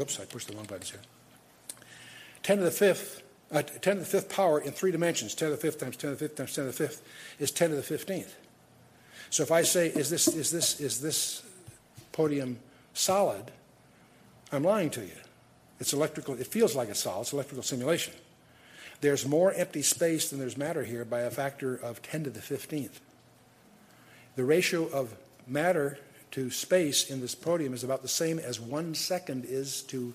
oops, I pushed the wrong buttons here. 10 to the fifth, uh, 10 to the fifth power in three dimensions, 10 to the fifth times 10 to the fifth times 10 to the fifth, is 10 to the 15th. So if I say, is this, is this, is this podium solid? I'm lying to you. It's electrical, it feels like it's solid, it's electrical simulation. There's more empty space than there's matter here by a factor of 10 to the 15th. The ratio of matter to space in this podium is about the same as one second is to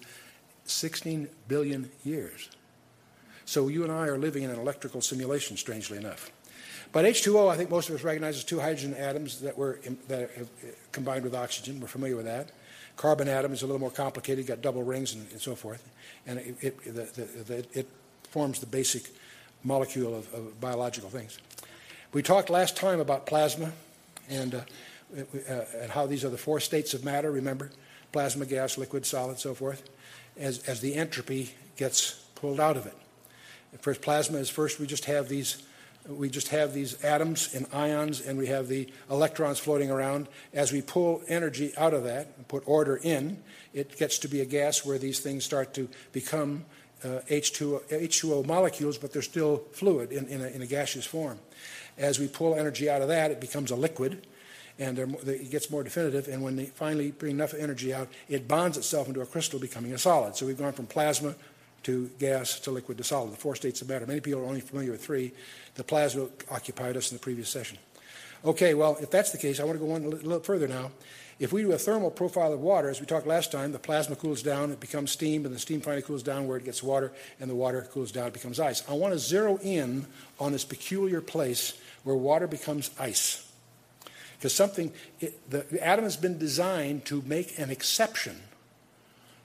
16 billion years. So you and I are living in an electrical simulation, strangely enough. But H2O, I think most of us recognize as two hydrogen atoms that were that uh, combined with oxygen. We're familiar with that. Carbon atom is a little more complicated, got double rings and, and so forth, and it, it, the, the, it, forms the basic molecule of, of, biological things. We talked last time about plasma and, uh, uh, and how these are the four states of matter. Remember, plasma, gas, liquid, solid, so forth. As as the entropy gets pulled out of it. First, plasma is first. We just have these we just have these atoms and ions, and we have the electrons floating around. As we pull energy out of that and put order in, it gets to be a gas where these things start to become uh, H2O, H2O, molecules, but they're still fluid in, in, a, in, a, gaseous form. As we pull energy out of that, it becomes a liquid, and it gets more definitive. And when they finally bring enough energy out, it bonds itself into a crystal, becoming a solid. So we've gone from plasma to gas to liquid to solid, the four states of matter. Many people are only familiar with three. The plasma occupied us in the previous session. Okay, well, if that's the case, I want to go on a little further now. If we do a thermal profile of water, as we talked last time, the plasma cools down, it becomes steam, and the steam finally cools down where it gets water, and the water cools down, it becomes ice. I want to zero in on this peculiar place where water becomes ice. Because something, it, the, the atom has been designed to make an exception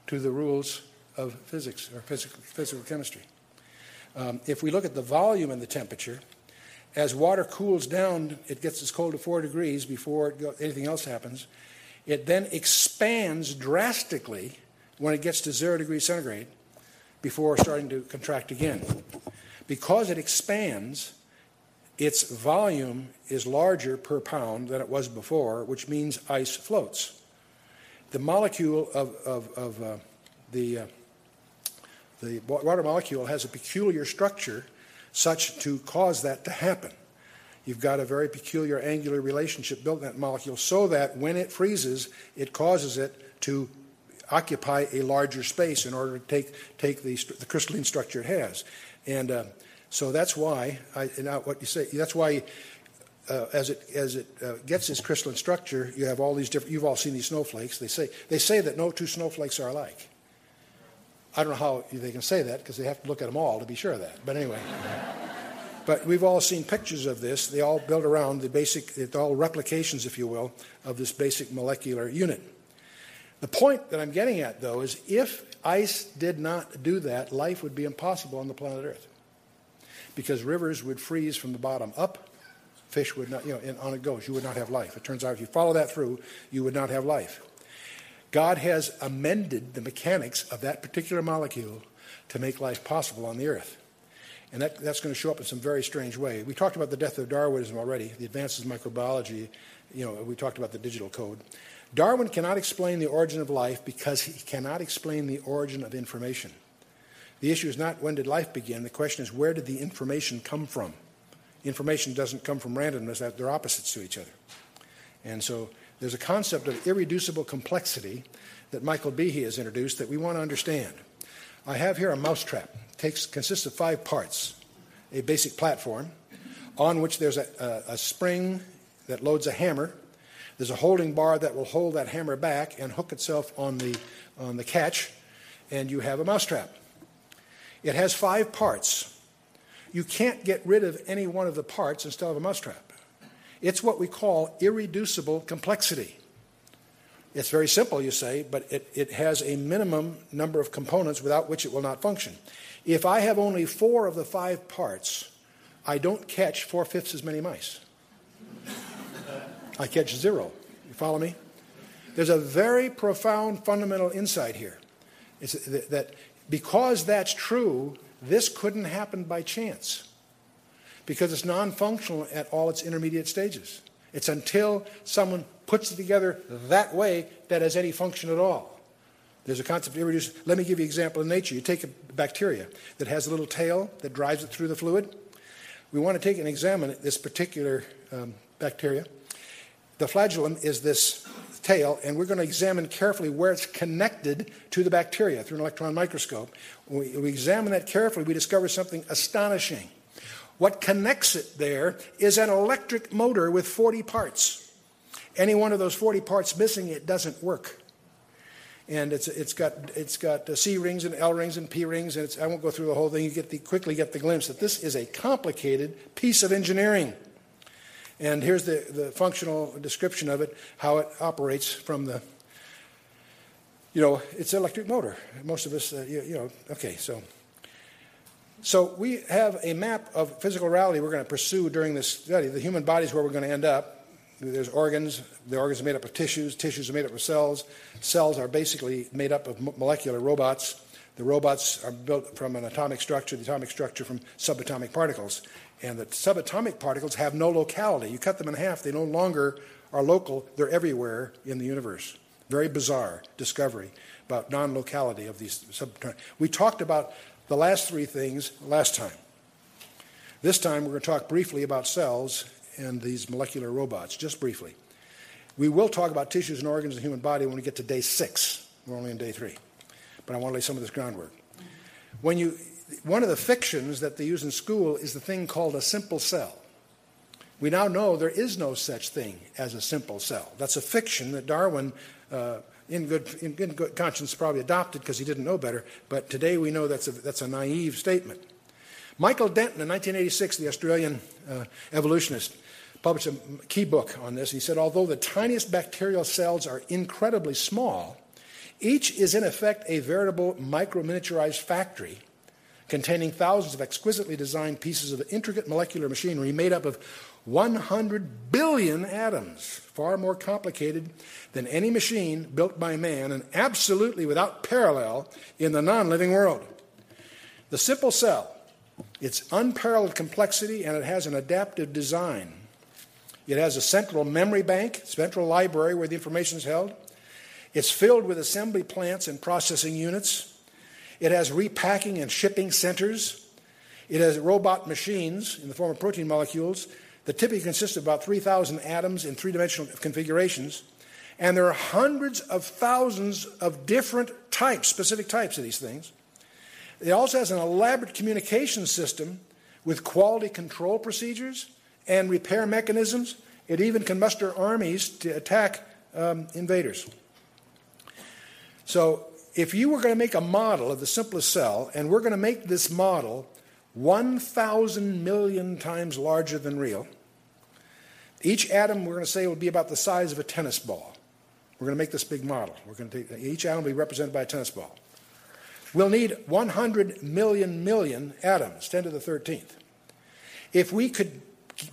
to the rules of physics or physical, physical chemistry. Um, if we look at the volume and the temperature, as water cools down, it gets as cold as four degrees before go, anything else happens. It then expands drastically when it gets to zero degrees centigrade before starting to contract again. Because it expands, its volume is larger per pound than it was before, which means ice floats. The molecule of, of, of uh, the uh, the water molecule has a peculiar structure such to cause that to happen. You've got a very peculiar angular relationship built in that molecule so that when it freezes, it causes it to occupy a larger space in order to take, take the, the crystalline structure it has. And uh, so that's why, I, what you say, that's why uh, as it as it uh, gets its crystalline structure, you have all these different. You've all seen these snowflakes. They say they say that no two snowflakes are alike. I don't know how they can say that because they have to look at them all to be sure of that. But anyway. [laughs] but we've all seen pictures of this. They all build around the basic, it's all replications, if you will, of this basic molecular unit. The point that I'm getting at, though, is if ice did not do that, life would be impossible on the planet Earth. Because rivers would freeze from the bottom up, fish would not, you know, and on it goes. You would not have life. It turns out if you follow that through, you would not have life. God has amended the mechanics of that particular molecule to make life possible on the earth. And that, that's going to show up in some very strange way. We talked about the death of Darwinism already, the advances in microbiology. You know, we talked about the digital code. Darwin cannot explain the origin of life because he cannot explain the origin of information. The issue is not when did life begin, the question is where did the information come from? Information doesn't come from randomness, they're opposites to each other. And so there's a concept of irreducible complexity that Michael Behe has introduced that we want to understand. I have here a mousetrap. It takes, consists of five parts a basic platform on which there's a, a, a spring that loads a hammer. There's a holding bar that will hold that hammer back and hook itself on the, on the catch, and you have a mousetrap. It has five parts. You can't get rid of any one of the parts instead of a mousetrap. It's what we call irreducible complexity. It's very simple, you say, but it, it has a minimum number of components without which it will not function. If I have only four of the five parts, I don't catch four fifths as many mice. I catch zero. You follow me? There's a very profound fundamental insight here. It's that because that's true, this couldn't happen by chance because it's non functional at all its intermediate stages. It's until someone puts it together that way that has any function at all. There's a concept of irreducible. Let me give you an example in nature. You take a bacteria that has a little tail that drives it through the fluid. We want to take and examine this particular um, bacteria. The flagellum is this tail, and we're going to examine carefully where it's connected to the bacteria through an electron microscope. When we, we examine that carefully, we discover something astonishing. What connects it there is an electric motor with 40 parts. Any one of those 40 parts missing, it doesn't work. And it's, it's got, it's got C rings and L rings and P rings, and I won't go through the whole thing. You get the, quickly get the glimpse that this is a complicated piece of engineering. And here's the, the functional description of it, how it operates from the, you know, it's an electric motor. Most of us, uh, you, you know, okay, so so we have a map of physical reality we're going to pursue during this study. The human body is where we're going to end up. There's organs. The organs are made up of tissues. Tissues are made up of cells. Cells are basically made up of molecular robots. The robots are built from an atomic structure, the atomic structure from subatomic particles. And the subatomic particles have no locality. You cut them in half, they no longer are local, they're everywhere in the universe. Very bizarre discovery about non locality of these subatomic. We talked about the last three things last time. This time we're going to talk briefly about cells and these molecular robots, just briefly. We will talk about tissues and organs in the human body when we get to day six. We're only on day three. But I want to lay some of this groundwork. When you, one of the fictions that they use in school is the thing called a simple cell. We now know there is no such thing as a simple cell. That's a fiction that Darwin uh, in good, in good conscience, probably adopted because he didn't know better. But today we know that's a, that's a naive statement. Michael Denton, in 1986, the Australian uh, evolutionist, published a key book on this. He said, although the tiniest bacterial cells are incredibly small, each is in effect a veritable micro miniaturized factory containing thousands of exquisitely designed pieces of intricate molecular machinery made up of 100 billion atoms, far more complicated than any machine built by man and absolutely without parallel in the non living world. The simple cell, its unparalleled complexity, and it has an adaptive design. It has a central memory bank, central library where the information is held. It's filled with assembly plants and processing units. It has repacking and shipping centers. It has robot machines in the form of protein molecules that typically consist of about 3,000 atoms in three dimensional configurations. And there are hundreds of thousands of different types, specific types of these things. It also has an elaborate communication system with quality control procedures and repair mechanisms. It even can muster armies to attack um, invaders. So, if you were going to make a model of the simplest cell, and we're going to make this model 1,000 million times larger than real, each atom we're going to say will be about the size of a tennis ball. We're going to make this big model. We're going to take, each atom will be represented by a tennis ball. We'll need 100 million million atoms, 10 to the 13th. If we could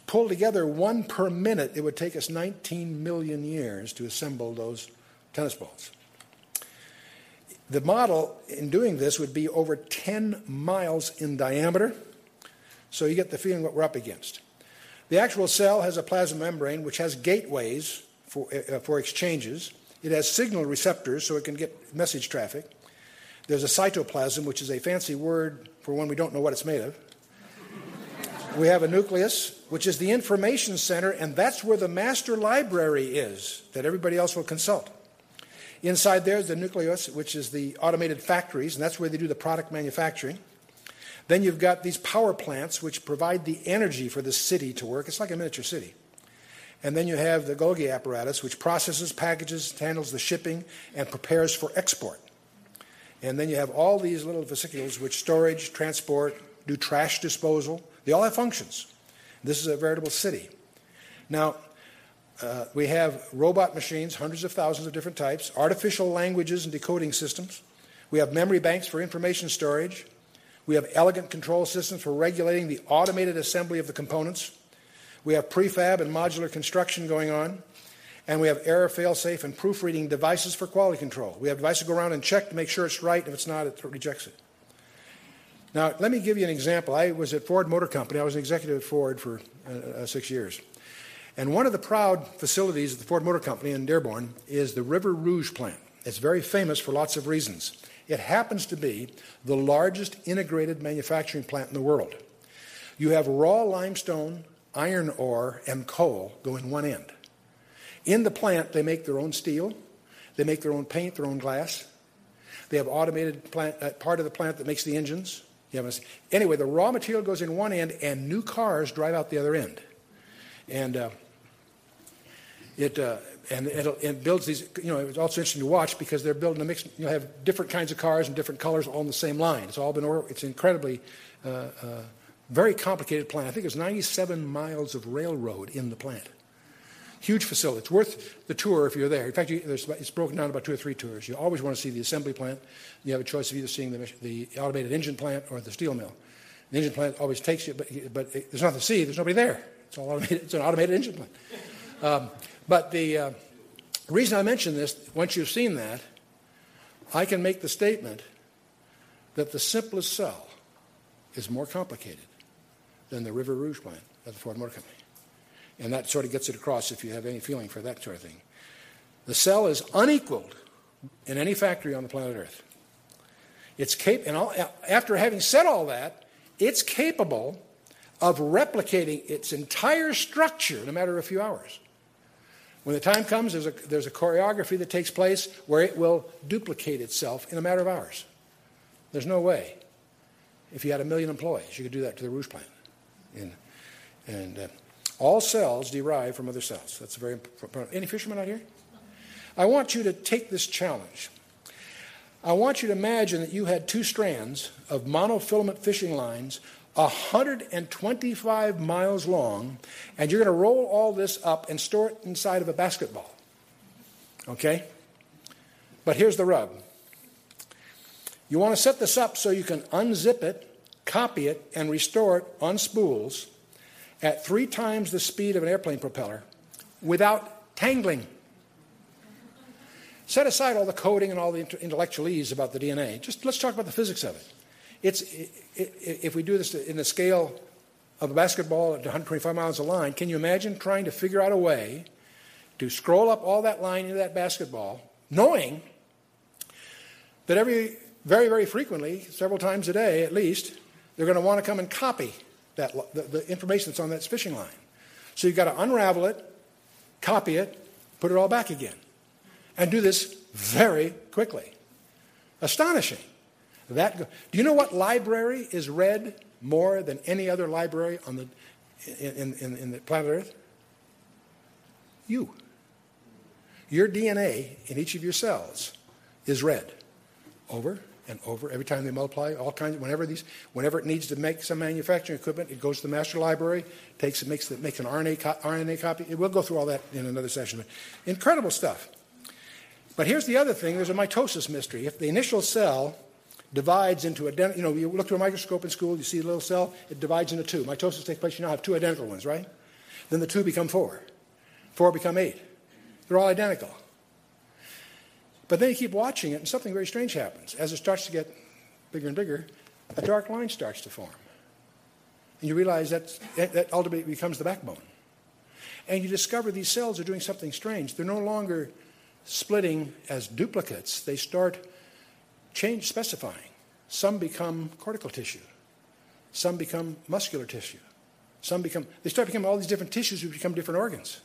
pull together one per minute, it would take us 19 million years to assemble those tennis balls. The model in doing this would be over 10 miles in diameter, so you get the feeling what we're up against. The actual cell has a plasma membrane which has gateways for, uh, for exchanges. It has signal receptors so it can get message traffic. There's a cytoplasm, which is a fancy word for when we don't know what it's made of. [laughs] we have a nucleus, which is the information center, and that's where the master library is that everybody else will consult. Inside there is the nucleus, which is the automated factories, and that's where they do the product manufacturing. Then you've got these power plants, which provide the energy for the city to work. It's like a miniature city. And then you have the Golgi apparatus, which processes packages, handles the shipping, and prepares for export. And then you have all these little vesicles which storage, transport, do trash disposal. They all have functions. This is a veritable city. Now, uh, we have robot machines, hundreds of thousands of different types, artificial languages and decoding systems. We have memory banks for information storage. We have elegant control systems for regulating the automated assembly of the components. We have prefab and modular construction going on. And we have error, fail-safe, and proofreading devices for quality control. We have devices go around and check to make sure it's right. If it's not, it rejects it. Now, let me give you an example. I was at Ford Motor Company. I was an executive at Ford for uh, uh, six years. And one of the proud facilities of the Ford Motor Company in Dearborn is the River Rouge plant. It's very famous for lots of reasons. It happens to be the largest integrated manufacturing plant in the world. You have raw limestone, iron ore, and coal go in one end. In the plant, they make their own steel, they make their own paint, their own glass. They have automated plant, uh, part of the plant that makes the engines. anyway, the raw material goes in one end, and new cars drive out the other end. And uh, it uh, and it builds these. You know, it's also interesting to watch because they're building a mix. You know, have different kinds of cars and different colors all on the same line. It's all been. It's incredibly. Uh, uh, very complicated plant. I think there's 97 miles of railroad in the plant. Huge facility. It's worth the tour if you're there. In fact, you, it's broken down about two or three tours. You always want to see the assembly plant. You have a choice of either seeing the, the automated engine plant or the steel mill. The engine plant always takes you, but, but there's nothing to see. There's nobody there. It's, all automated, it's an automated engine plant. Um, but the uh, reason I mention this, once you've seen that, I can make the statement that the simplest cell is more complicated than the River Rouge plant at the Ford Motor Company. And that sort of gets it across if you have any feeling for that sort of thing. The cell is unequaled in any factory on the planet Earth. It's cap- and all, after having said all that, it's capable of replicating its entire structure in a matter of a few hours. When the time comes, there's a, there's a choreography that takes place where it will duplicate itself in a matter of hours. There's no way. If you had a million employees, you could do that to the Rouge plant. And, and uh, all cells derive from other cells. That's very important. Any fishermen out here? I want you to take this challenge. I want you to imagine that you had two strands of monofilament fishing lines 125 miles long, and you're going to roll all this up and store it inside of a basketball. Okay? But here's the rub you want to set this up so you can unzip it, copy it, and restore it on spools at three times the speed of an airplane propeller without tangling. Set aside all the coding and all the intellectualese about the DNA. Just let's talk about the physics of it. It's, it, it, if we do this in the scale of a basketball at 125 miles a line, can you imagine trying to figure out a way to scroll up all that line into that basketball, knowing that every very, very frequently, several times a day at least, they're going to want to come and copy that, the, the information that's on that fishing line. So you've got to unravel it, copy it, put it all back again. And do this very quickly. Astonishing. That, do you know what library is read more than any other library on the, in, in, in the planet Earth? You. Your DNA in each of your cells is read over and over every time they multiply. All kinds. Whenever these, whenever it needs to make some manufacturing equipment, it goes to the master library, takes it, makes, the, makes an RNA, co- RNA copy. It, we'll go through all that in another session. Incredible stuff. But here's the other thing: there's a mitosis mystery. If the initial cell divides into identical, you know, you look through a microscope in school, you see a little cell, it divides into two. Mitosis takes place. You now have two identical ones, right? Then the two become four. Four become eight. They're all identical. But then you keep watching it, and something very strange happens. As it starts to get bigger and bigger, a dark line starts to form. And you realize that that ultimately becomes the backbone. And you discover these cells are doing something strange. They're no longer splitting as duplicates, they start change specifying. Some become cortical tissue, some become muscular tissue, some become, they start becoming all these different tissues which become different organs.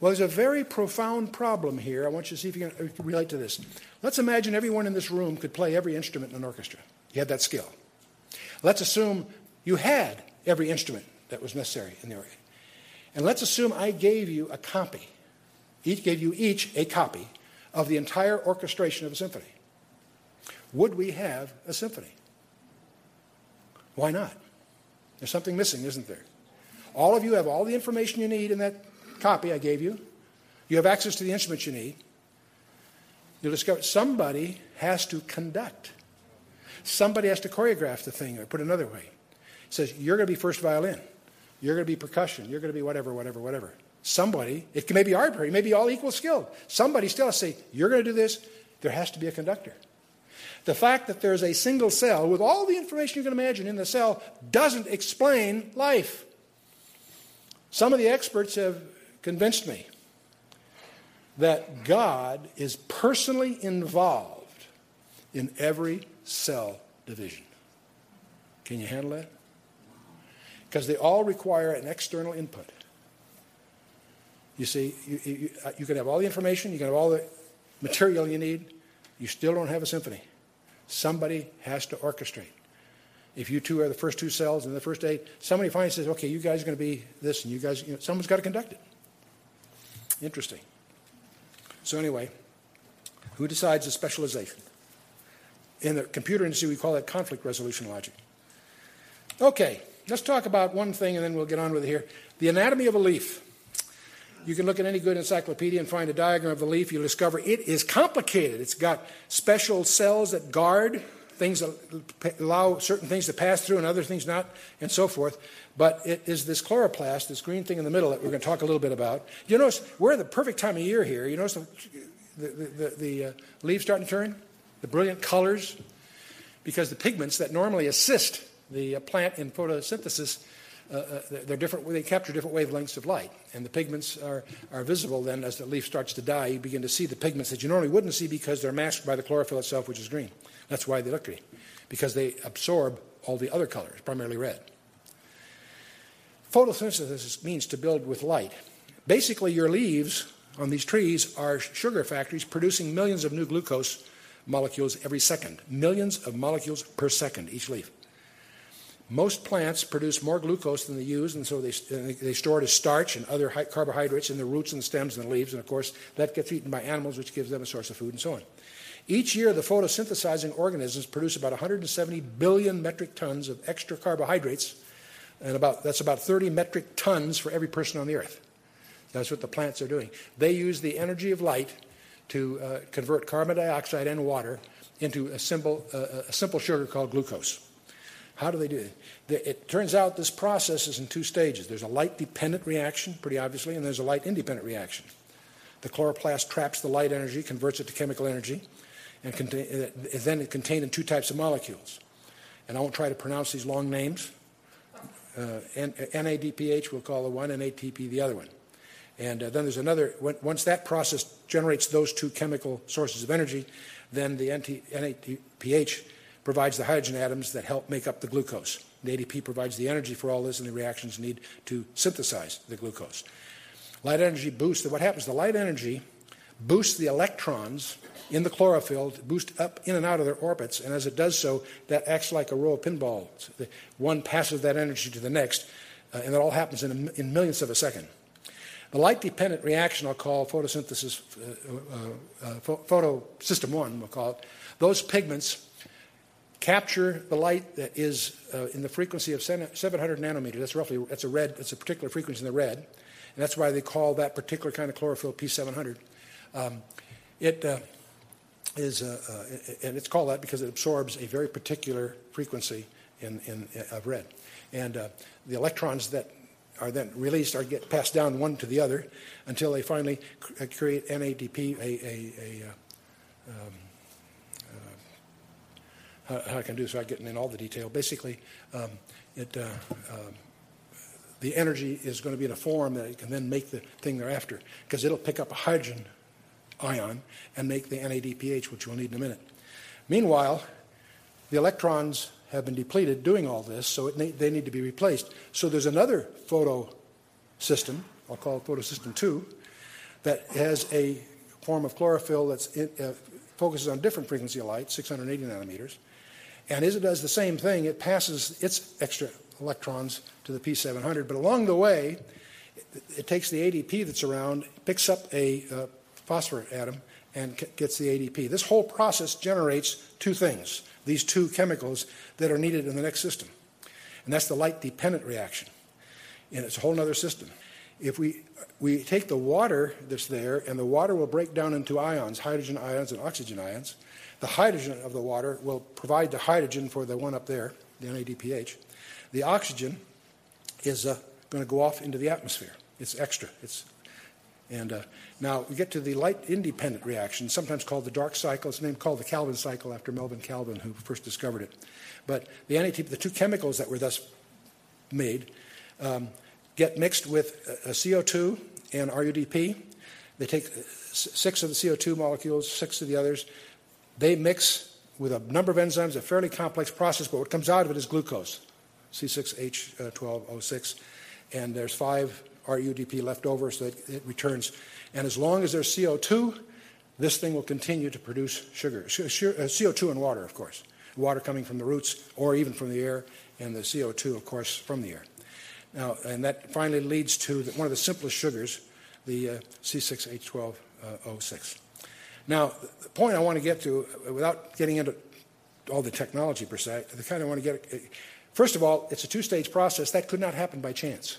Well, there's a very profound problem here. I want you to see if you can uh, relate to this. Let's imagine everyone in this room could play every instrument in an orchestra. You had that skill. Let's assume you had every instrument that was necessary in the orchestra. And let's assume I gave you a copy, each gave you each a copy of the entire orchestration of a symphony. Would we have a symphony? Why not? There's something missing, isn't there? All of you have all the information you need in that copy I gave you. You have access to the instruments you need. You'll discover somebody has to conduct. Somebody has to choreograph the thing, or put another way. It says, You're going to be first violin. You're going to be percussion. You're going to be whatever, whatever, whatever. Somebody, it may be arbitrary, it may be all equal skilled. Somebody still has to say, You're going to do this. There has to be a conductor. The fact that there's a single cell with all the information you can imagine in the cell doesn't explain life. Some of the experts have convinced me that God is personally involved in every cell division. Can you handle that? Because they all require an external input. You see, you, you, uh, you, can have all the information, you can have all the material you need, you still don't have a symphony. Somebody has to orchestrate. If you two are the first two cells and the first eight, somebody finally says, okay, you guys are going to be this, and you guys, you know, someone's got to conduct it. Interesting. So, anyway, who decides the specialization? In the computer industry, we call that conflict resolution logic. Okay, let's talk about one thing and then we'll get on with it here. The anatomy of a leaf. You can look at any good encyclopedia and find a diagram of the leaf. You'll discover it is complicated. It's got special cells that guard things that allow certain things to pass through and other things not, and so forth. But it is this chloroplast, this green thing in the middle, that we're going to talk a little bit about. You notice we're at the perfect time of year here. You notice the, the, the, the uh, leaves starting to turn, the brilliant colors, because the pigments that normally assist the uh, plant in photosynthesis. Uh, uh they're different. They capture different wavelengths of light, and the pigments are, are visible. Then, as the leaf starts to die, you begin to see the pigments that you normally wouldn't see because they're masked by the chlorophyll itself, which is green. That's why they look green, because they absorb all the other colors, primarily red. Photosynthesis means to build with light. Basically, your leaves on these trees are sugar factories producing millions of new glucose molecules every second. Millions of molecules per second, each leaf. Most plants produce more glucose than they use, and so they, they store it as starch and other carbohydrates in the roots and the stems and the leaves, and of course, that gets eaten by animals, which gives them a source of food, and so on. Each year, the photosynthesizing organisms produce about 170 billion metric tons of extra carbohydrates, and about, that's about 30 metric tons for every person on the earth. That's what the plants are doing. They use the energy of light to uh, convert carbon dioxide and water into a simple, uh, a simple sugar called glucose. How do they do it? It turns out this process is in two stages. There's a light dependent reaction, pretty obviously, and there's a light independent reaction. The chloroplast traps the light energy, converts it to chemical energy, and contain, uh, then it contained in two types of molecules. And I won't try to pronounce these long names. Uh, NADPH we'll call the one, and ATP the other one. And uh, then there's another, once that process generates those two chemical sources of energy, then the NADPH provides the hydrogen atoms that help make up the glucose. The ADP provides the energy for all this, and the reactions need to synthesize the glucose. Light energy boosts, what happens, the light energy boosts the electrons in the chlorophyll to boost up in and out of their orbits. And as it does so, that acts like a row of pinballs. One passes that energy to the next, uh, and that all happens in, a, in millionths of a second. The light dependent reaction, I'll call photosynthesis, uh, uh, uh photo system one, we'll call it, those pigments capture the light that is uh, in the frequency of 700 nanometers. That's roughly, that's a red, that's a particular frequency in the red. And that's why they call that particular kind of chlorophyll P700. Um, it uh, is, uh, uh, and it's called that because it absorbs a very particular frequency in, in, of red. And uh, the electrons that are then released are get passed down one to the other until they finally cr- uh, create NADP, a, a, a um, how, how I can do this without getting in all the detail. Basically, um, it, uh, um, the energy is going to be in a form that it can then make the thing thereafter because it'll pick up a hydrogen ion and make the NADPH, which we'll need in a minute. Meanwhile, the electrons have been depleted doing all this, so they need to be replaced. So there's another photo system, I'll call it photosystem 2, that has a form of chlorophyll that uh, focuses on different frequency of light, 680 nanometers, and as it does the same thing, it passes its extra electrons to the P700. But along the way, it, it takes the ADP that's around, picks up a uh, phosphor atom, and c- gets the ADP. This whole process generates two things these two chemicals that are needed in the next system. And that's the light dependent reaction. And it's a whole other system. If we, we take the water that's there, and the water will break down into ions, hydrogen ions and oxygen ions, the hydrogen of the water will provide the hydrogen for the one up there, the NADPH. The oxygen is uh, going to go off into the atmosphere. It's extra. It's and uh, now we get to the light independent reaction, sometimes called the dark cycle. It's named called the Calvin cycle after Melvin Calvin, who first discovered it. But the NADP, the two chemicals that were thus made, um, get mixed with uh, uh, a CO2 and RUDP. They take uh, six of the CO2 molecules, six of the others, they mix with a number of enzymes, a fairly complex process, but what comes out of it is glucose, C6H12O6, and there's five RUDP left over, so it, it returns. And as long as there's CO2, this thing will continue to produce sugar, CO2 uh, and water, of course. Water coming from the roots or even from the air, and the CO2, of course, from the air. Now, and that finally leads to the, one of the simplest sugars, the uh, C6H12O6. Uh, now, the point I want to get to, uh, without getting into all the technology per se, the kind I want to get. Uh, first of all, it's a two-stage process that could not happen by chance,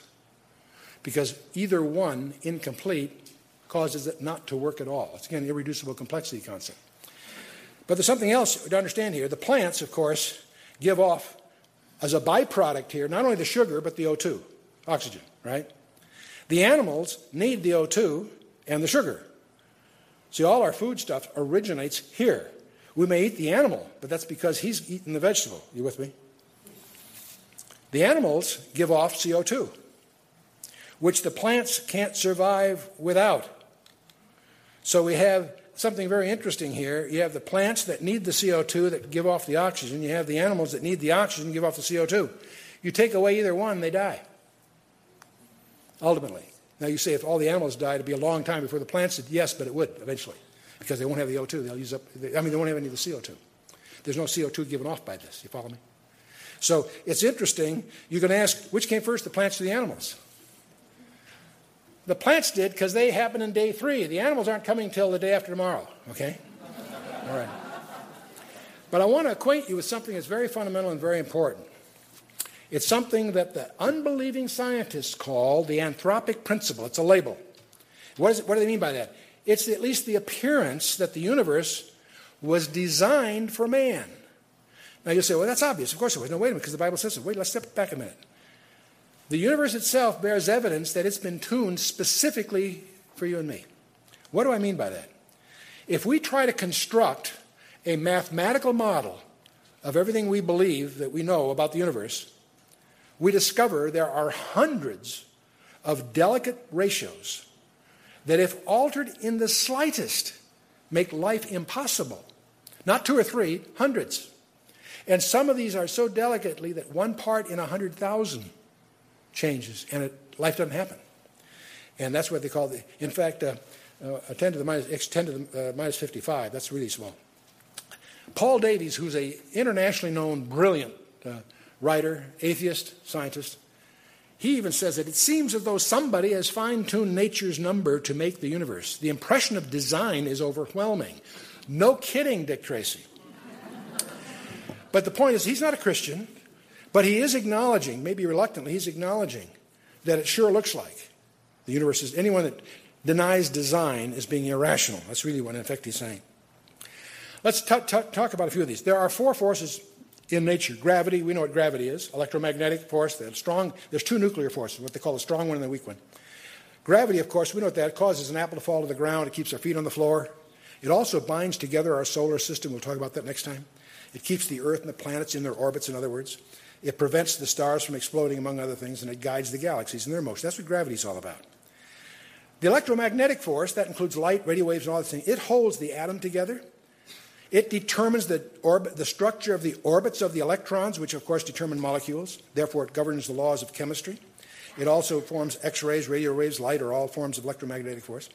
because either one, incomplete, causes it not to work at all. It's again an irreducible complexity concept. But there's something else to understand here. The plants, of course, give off as a byproduct here not only the sugar but the O2, oxygen, right? The animals need the O2 and the sugar. See, all our food stuff originates here. We may eat the animal, but that's because he's eating the vegetable. You with me? The animals give off CO2, which the plants can't survive without. So we have something very interesting here. You have the plants that need the CO2 that give off the oxygen. You have the animals that need the oxygen give off the CO2. You take away either one, they die. Ultimately. Now, you say if all the animals died, it'd be a long time before the plants did. Yes, but it would eventually because they won't have the O2. They'll use up, I mean, they won't have any of the CO2. There's no CO2 given off by this. You follow me? So it's interesting. You can ask which came first, the plants or the animals? The plants did because they happen in day three. The animals aren't coming till the day after tomorrow, okay? All right. But I want to acquaint you with something that's very fundamental and very important. It's something that the unbelieving scientists call the anthropic principle. It's a label. What, is it, what do they mean by that? It's at least the appearance that the universe was designed for man. Now you'll say, well, that's obvious. Of course it was. No, wait a minute, because the Bible says so. Wait, let's step back a minute. The universe itself bears evidence that it's been tuned specifically for you and me. What do I mean by that? If we try to construct a mathematical model of everything we believe that we know about the universe, we discover there are hundreds of delicate ratios that, if altered in the slightest, make life impossible. Not two or three, hundreds. And some of these are so delicately that one part in a hundred thousand changes, and it, life doesn't happen. And that's what they call the. In fact, uh, uh, 10 to the minus, x minus, 10 to the uh, minus 55. That's really small. Paul Davies, who's an internationally known, brilliant uh, writer, atheist, scientist, he even says that it seems as though somebody has fine tuned nature's number to make the universe. The impression of design is overwhelming. No kidding, Dick Tracy. But the point is, he's not a Christian, but he is acknowledging, maybe reluctantly, he's acknowledging that it sure looks like the universe is. Anyone that denies design is being irrational. That's really what, in effect, he's saying. Let's t- t- talk about a few of these. There are four forces in nature. Gravity, we know what gravity is. Electromagnetic force, the strong, there's two nuclear forces, what they call the strong one and the weak one. Gravity, of course, we know what that causes an apple to fall to the ground. It keeps our feet on the floor. It also binds together our solar system. We'll talk about that next time. It keeps the Earth and the planets in their orbits, in other words. It prevents the stars from exploding, among other things, and it guides the galaxies in their motion. That's what gravity is all about. The electromagnetic force, that includes light, radio waves, and all these things, it holds the atom together it determines the, orbit, the structure of the orbits of the electrons, which of course determine molecules. Therefore, it governs the laws of chemistry. It also forms X rays, radio waves, light, or all forms of electromagnetic force.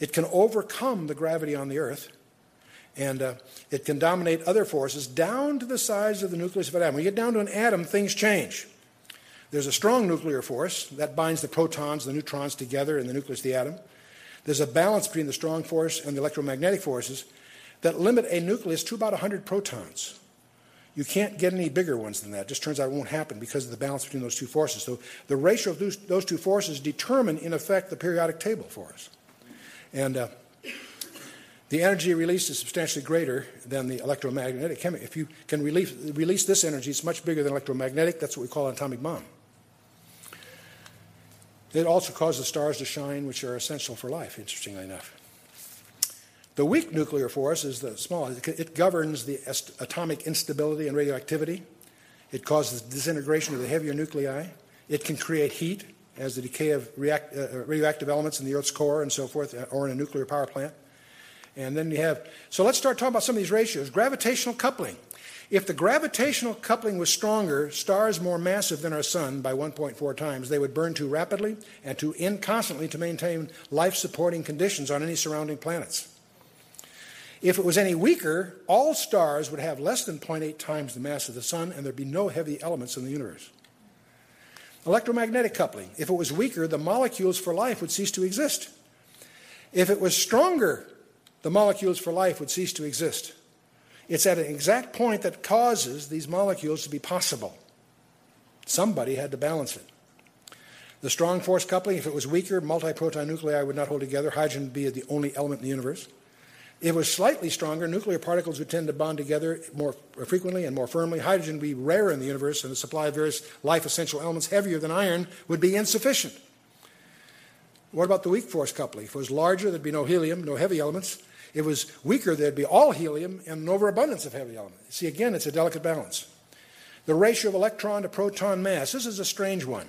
It can overcome the gravity on the Earth, and uh, it can dominate other forces down to the size of the nucleus of an atom. When you get down to an atom, things change. There's a strong nuclear force that binds the protons, and the neutrons together in the nucleus of the atom. There's a balance between the strong force and the electromagnetic forces that limit a nucleus to about 100 protons. You can't get any bigger ones than that. It just turns out it won't happen because of the balance between those two forces. So the ratio of those, those two forces determine, in effect, the periodic table for us. And uh, the energy released is substantially greater than the electromagnetic. If you can release, release this energy, it's much bigger than electromagnetic. That's what we call an atomic bomb. It also causes stars to shine, which are essential for life, interestingly enough. The weak nuclear force is the small. It governs the atomic instability and radioactivity. It causes disintegration of the heavier nuclei. It can create heat as the decay of react, uh, radioactive elements in the Earth's core and so forth, uh, or in a nuclear power plant. And then you have, so let's start talking about some of these ratios. Gravitational coupling. If the gravitational coupling was stronger, stars more massive than our sun by 1.4 times, they would burn too rapidly and too inconstantly to maintain life supporting conditions on any surrounding planets. If it was any weaker, all stars would have less than 0.8 times the mass of the sun, and there'd be no heavy elements in the universe. Electromagnetic coupling. If it was weaker, the molecules for life would cease to exist. If it was stronger, the molecules for life would cease to exist. It's at an exact point that causes these molecules to be possible. Somebody had to balance it. The strong force coupling, if it was weaker, multi proton nuclei would not hold together. Hydrogen would be the only element in the universe. If it was slightly stronger, nuclear particles would tend to bond together more frequently and more firmly. Hydrogen would be rare in the universe, and the supply of various life essential elements heavier than iron would be insufficient. What about the weak force coupling? If it was larger, there'd be no helium, no heavy elements. It was weaker, there'd be all helium and an overabundance of heavy elements. See, again, it's a delicate balance. The ratio of electron to proton mass, this is a strange one.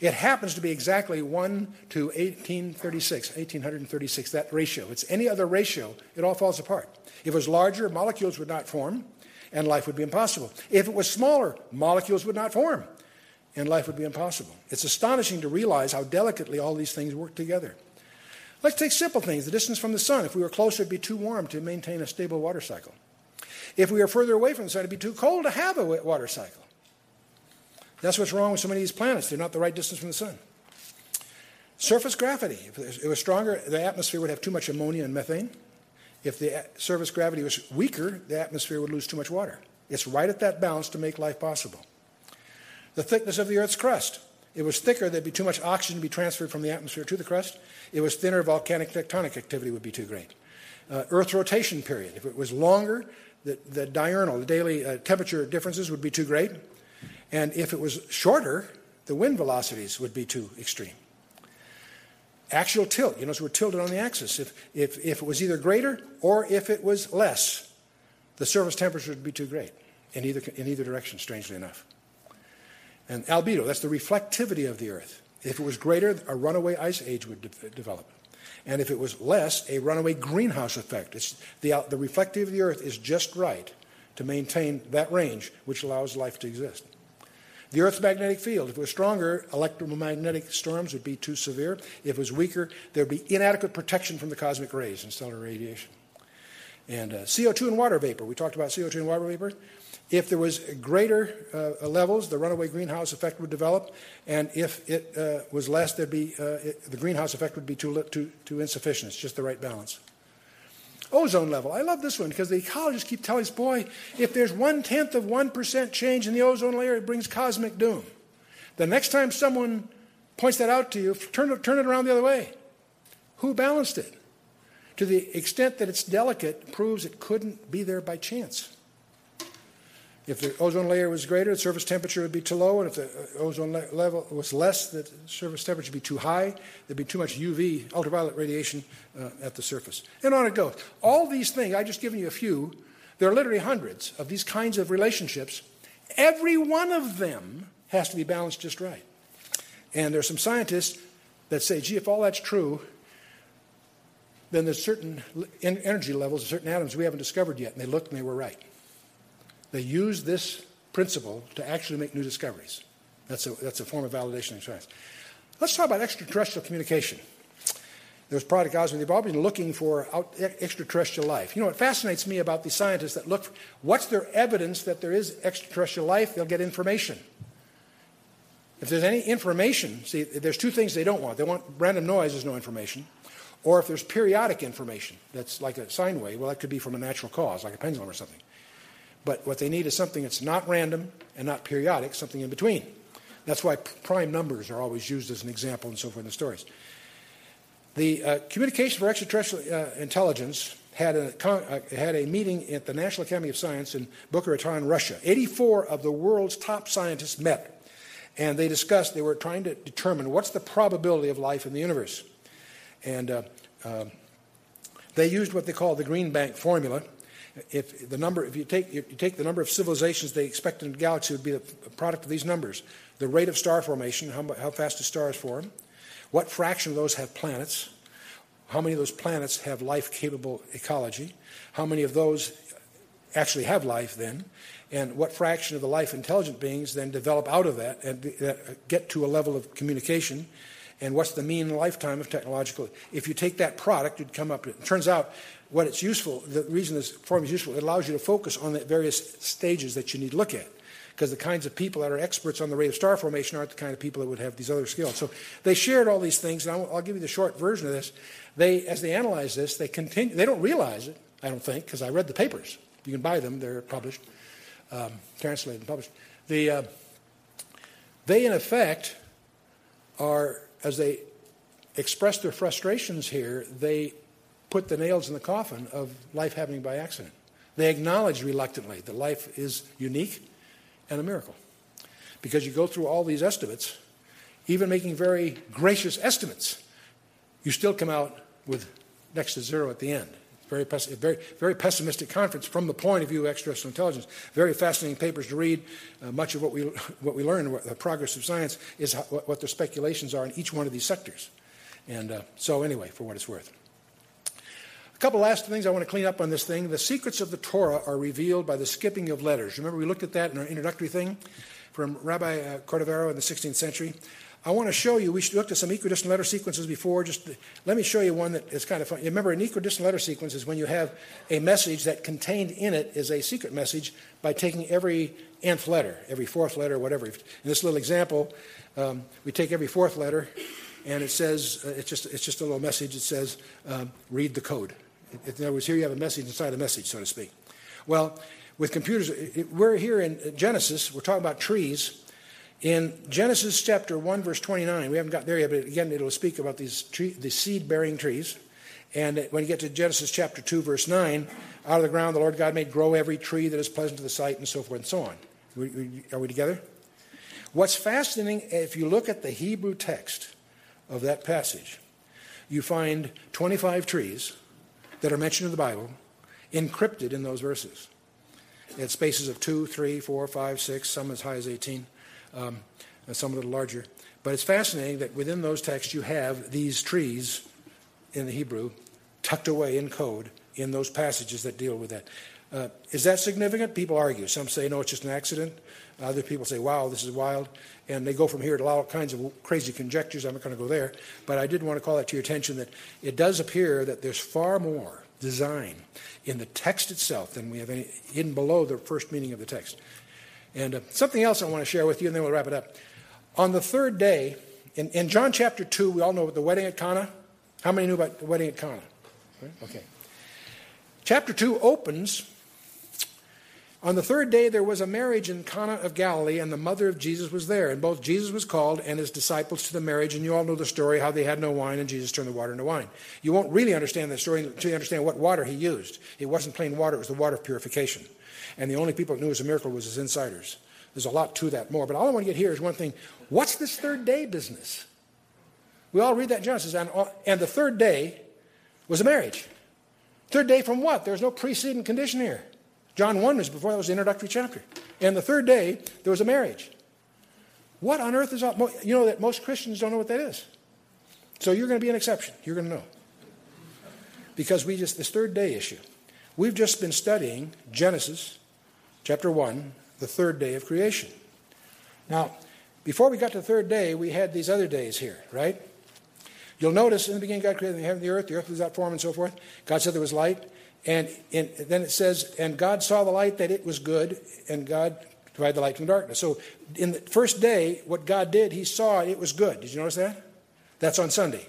It happens to be exactly 1 to 1836, 1836, that ratio. It's any other ratio, it all falls apart. If it was larger, molecules would not form, and life would be impossible. If it was smaller, molecules would not form, and life would be impossible. It's astonishing to realize how delicately all these things work together. Let's take simple things the distance from the sun. If we were closer, it'd be too warm to maintain a stable water cycle. If we were further away from the sun, it'd be too cold to have a water cycle. That's what's wrong with so many of these planets. They're not the right distance from the sun. Surface gravity. If it was stronger, the atmosphere would have too much ammonia and methane. If the surface gravity was weaker, the atmosphere would lose too much water. It's right at that balance to make life possible. The thickness of the Earth's crust. It was thicker, there'd be too much oxygen to be transferred from the atmosphere to the crust. It was thinner, volcanic tectonic activity would be too great. Uh, Earth rotation period. If it was longer, the, the diurnal, the daily uh, temperature differences would be too great. And if it was shorter, the wind velocities would be too extreme. Axial tilt, you know, so we're tilted on the axis. If, if, if it was either greater or if it was less, the surface temperature would be too great in either, in either direction, strangely enough. And albedo, that's the reflectivity of the Earth. If it was greater, a runaway ice age would de- develop. And if it was less, a runaway greenhouse effect. It's the, the reflectivity of the Earth is just right to maintain that range, which allows life to exist. The Earth's magnetic field, if it was stronger, electromagnetic storms would be too severe. If it was weaker, there would be inadequate protection from the cosmic rays and stellar radiation. And uh, CO2 and water vapor, we talked about CO2 and water vapor. If there was greater uh, levels, the runaway greenhouse effect would develop, and if it uh, was less, there'd be uh, it, the greenhouse effect would be too, too, too insufficient. It's just the right balance. Ozone level. I love this one because the ecologists keep telling us, boy, if there's one tenth of 1% change in the ozone layer, it brings cosmic doom. The next time someone points that out to you, turn turn it around the other way. Who balanced it? To the extent that it's delicate, proves it couldn't be there by chance. If the ozone layer was greater, the surface temperature would be too low, and if the uh, ozone level was less, the surface temperature would be too high. There'd be too much UV, ultraviolet radiation, uh, at the surface. And on it goes. All these things, I've just given you a few, there are literally hundreds of these kinds of relationships. Every one of them has to be balanced just right. And there's some scientists that say, gee, if all that's true, then there's certain energy levels, of certain atoms we haven't discovered yet. And they looked and they were right. They use this principle to actually make new discoveries. That's a, that's a form of validation in science. Let's talk about extraterrestrial communication. There's Project Ozma. They've all been looking for out, extraterrestrial life. You know what fascinates me about these scientists that look, what's their evidence that there is extraterrestrial life? They'll get information. If there's any information, see, there's two things they don't want. They want random noise, there's no information. Or if there's periodic information, that's like a sine wave, well, that could be from a natural cause, like a pendulum or something. But what they need is something that's not random and not periodic, something in between. That's why prime numbers are always used as an example and so forth in the stories. The uh, Communication for Extraterrestrial uh, Intelligence had a, uh, had a meeting at the National Academy of Science in Raton, Russia. 84 of the world's top scientists met, and they discussed, they were trying to determine what's the probability of life in the universe. And uh, uh, they used what they call the Green Bank formula, if the number, if you take, if you take the number of civilizations they expect in the galaxy, would be the product of these numbers: the rate of star formation, how, how fast do stars form, what fraction of those have planets, how many of those planets have life-capable ecology, how many of those actually have life then, and what fraction of the life-intelligent beings then develop out of that and get to a level of communication and what's the mean lifetime of technological. If you take that product, you'd come up. It turns out what it's useful, the reason this form is useful, it allows you to focus on the various stages that you need to look at. Because the kinds of people that are experts on the rate of star formation aren't the kind of people that would have these other skills. So they shared all these things, and I'll, I'll give you the short version of this. They, as they analyze this, they continue. They don't realize it, I don't think, because I read the papers. You can buy them; they're published, um, translated and published. The, uh, they, in effect, are as they express their frustrations here, they put the nails in the coffin of life happening by accident. They acknowledge reluctantly that life is unique and a miracle. Because you go through all these estimates, even making very gracious estimates, you still come out with next to zero at the end. Very, very, very pessimistic conference from the point of view of extraterrestrial intelligence. Very fascinating papers to read. Uh, much of what we, [laughs] what we learn, what, the progress of science, is how, what, what their speculations are in each one of these sectors. And uh, so, anyway, for what it's worth. A couple last things I want to clean up on this thing. The secrets of the Torah are revealed by the skipping of letters. Remember, we looked at that in our introductory thing from Rabbi uh, Cordovero in the 16th century. I want to show you, we looked at some equidistant letter sequences before. Just let me show you one that is kind of fun. Remember, an equidistant letter sequence is when you have a message that contained in it is a secret message by taking every nth letter, every fourth letter, whatever. In this little example, um, we take every fourth letter, and it says, uh, it's, just, it's just a little message. It says, um, read the code. In other words, here you have a message inside a message, so to speak. Well, with computers, we're here in uh, Genesis, we're talking about trees. In Genesis chapter 1, verse 29, we haven't got there yet, but again, it'll speak about these, tree, the seed bearing trees. And uh, when you get to Genesis chapter 2, verse 9, out of the ground the Lord God made grow every tree that is pleasant to the sight, and so forth and so on. Are we together? What's fascinating, if you look at the Hebrew text of that passage, you find 25 trees that are mentioned in the Bible encrypted in those verses. At spaces of 2, 3, 4, 5, 6, some as high as 18, um, some a little larger. But it's fascinating that within those texts you have these trees in the Hebrew tucked away in code in those passages that deal with that. Uh, is that significant? People argue. Some say, no, it's just an accident. Other people say, wow, this is wild. And they go from here to all kinds of crazy conjectures. I'm not going to go there. But I did want to call that to your attention that it does appear that there's far more design in the text itself than we have any hidden below the first meaning of the text. And uh, something else I want to share with you, and then we'll wrap it up. On the third day, in, in John chapter 2, we all know about the wedding at Cana. How many knew about the wedding at Cana? Okay. Chapter 2 opens on the third day, there was a marriage in Cana of Galilee, and the mother of Jesus was there. And both Jesus was called and his disciples to the marriage. And you all know the story how they had no wine, and Jesus turned the water into wine. You won't really understand the story until you understand what water he used. It wasn't plain water, it was the water of purification. And the only people that knew it was a miracle was his insiders. There's a lot to that more. But all I want to get here is one thing what's this third day business? We all read that in Genesis. And, and the third day was a marriage. Third day from what? There's no preceding condition here. John 1 was before that was the introductory chapter. And the third day, there was a marriage. What on earth is that? You know that most Christians don't know what that is. So you're going to be an exception. You're going to know. Because we just, this third day issue, we've just been studying Genesis chapter 1, the third day of creation. Now, before we got to the third day, we had these other days here, right? You'll notice in the beginning, God created the heaven and the earth, the earth was without form and so forth. God said there was light. And in, then it says, and God saw the light that it was good, and God divided the light from the darkness. So in the first day, what God did, he saw it was good. Did you notice that? That's on Sunday.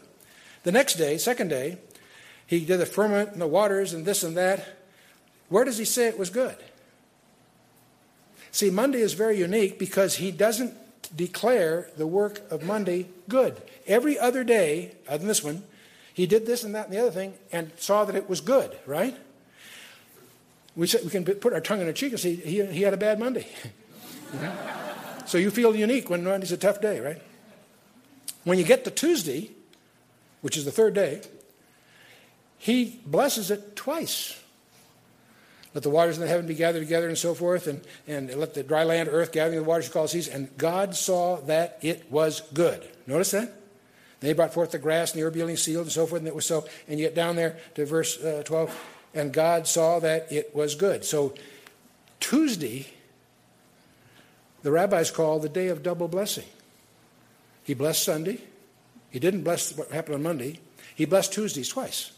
The next day, second day, he did the firmament and the waters and this and that. Where does he say it was good? See, Monday is very unique because he doesn't declare the work of Monday good. Every other day, other than this one, he did this and that and the other thing and saw that it was good, right? We, we can put our tongue in our cheek and say he, he had a bad Monday. [laughs] so you feel unique when Monday's a tough day, right? When you get to Tuesday, which is the third day, he blesses it twice. Let the waters in the heaven be gathered together and so forth, and, and let the dry land, earth, gathering the waters call seas. And God saw that it was good. Notice that? They brought forth the grass and the herb yielding seed and so forth, and it was so. And you get down there to verse uh, 12 and God saw that it was good. So Tuesday, the rabbis call the day of double blessing. He blessed Sunday. He didn't bless what happened on Monday. He blessed Tuesdays twice.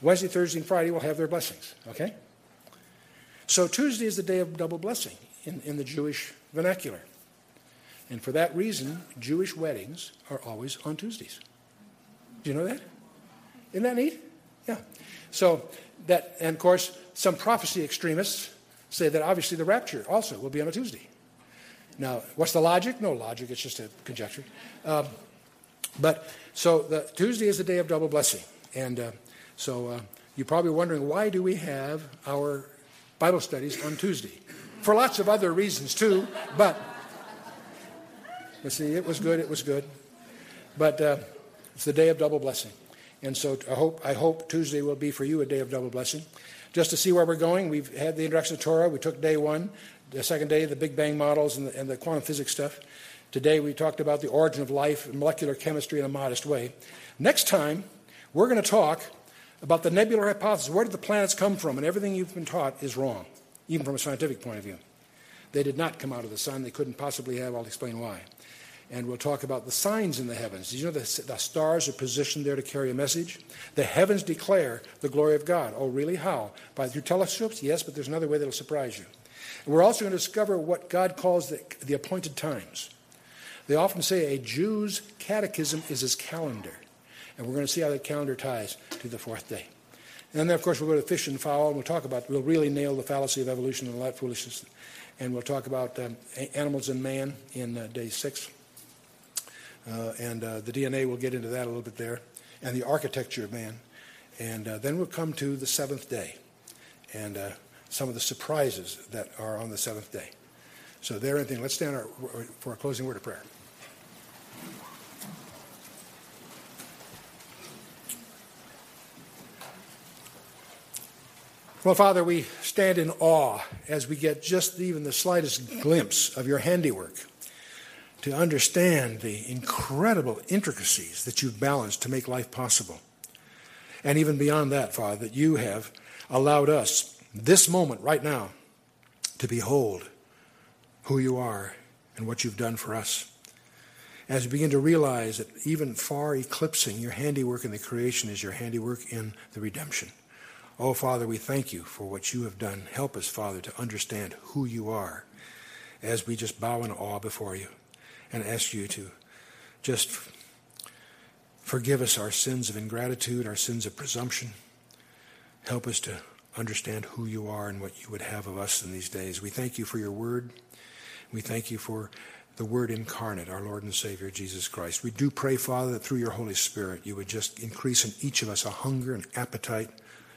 Wednesday, Thursday, and Friday will have their blessings. Okay? So Tuesday is the day of double blessing in, in the Jewish vernacular. And for that reason, Jewish weddings are always on Tuesdays. Do you know that? Isn't that neat? Yeah. So that, and of course, some prophecy extremists say that obviously the rapture also will be on a Tuesday. Now, what's the logic? No logic, it's just a conjecture. Um, but so the Tuesday is the day of double blessing. And uh, so uh, you're probably wondering why do we have our Bible studies on Tuesday? For lots of other reasons too, but, but see, it was good, it was good. But uh, it's the day of double blessing. And so I hope, I hope Tuesday will be for you a day of double blessing. Just to see where we're going, we've had the introduction to Torah. We took day one, the second day, the Big Bang models and the, and the quantum physics stuff. Today we talked about the origin of life, and molecular chemistry in a modest way. Next time, we're going to talk about the nebular hypothesis. Where did the planets come from? And everything you've been taught is wrong, even from a scientific point of view. They did not come out of the sun. They couldn't possibly have. I'll explain why and we'll talk about the signs in the heavens. Did you know the, the stars are positioned there to carry a message? The heavens declare the glory of God. Oh, really? How? By through telescopes? Yes, but there's another way that'll surprise you. And we're also going to discover what God calls the, the appointed times. They often say a Jew's catechism is his calendar. And we're going to see how that calendar ties to the fourth day. And then, of course, we'll go to fish and fowl, and we'll talk about, we'll really nail the fallacy of evolution and all that foolishness. And we'll talk about um, animals and man in uh, day six. Uh, and uh, the DNA, we'll get into that a little bit there, and the architecture of man. And uh, then we'll come to the seventh day and some of the surprises that are on the seventh day. So, there, anything. Let's stand our, for a closing word of prayer. Well, Father, we stand in awe as we get just even the slightest glimpse of your handiwork to understand the incredible intricacies that you've balanced to make life possible. And even beyond that, Father, that you have allowed us, this moment right now, to behold who you are and what you've done for us. As we begin to realize that even far eclipsing your handiwork in the creation is your handiwork in the redemption. Oh, Father, we thank you for what you have done. Help us, Father, to understand who you are as we just bow in awe before you and ask you to just forgive us our sins of ingratitude, our sins of presumption. Help us to understand who you are and what you would have of us in these days. We thank you for your word. We thank you for the Word incarnate, our Lord and Savior Jesus Christ. We do pray, Father, that through your Holy Spirit you would just increase in each of us a hunger and appetite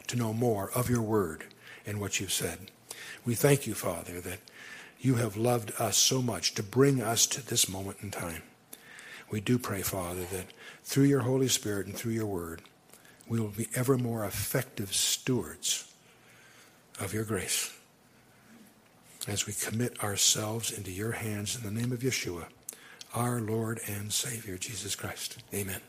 to know more of your Word and what you've said. We thank you, Father, that you have loved us so much to bring us to this moment in time. We do pray, Father, that through your Holy Spirit and through your Word, we will be ever more effective stewards of your grace as we commit ourselves into your hands in the name of Yeshua, our Lord and Savior, Jesus Christ. Amen.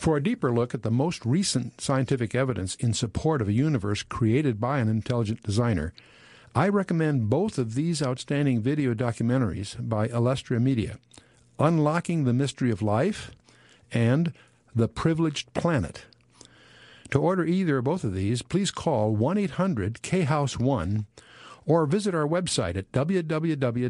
For a deeper look at the most recent scientific evidence in support of a universe created by an intelligent designer, I recommend both of these outstanding video documentaries by Illustra Media Unlocking the Mystery of Life and The Privileged Planet. To order either or both of these, please call 1 800 K House 1 or visit our website at www.khouse.org.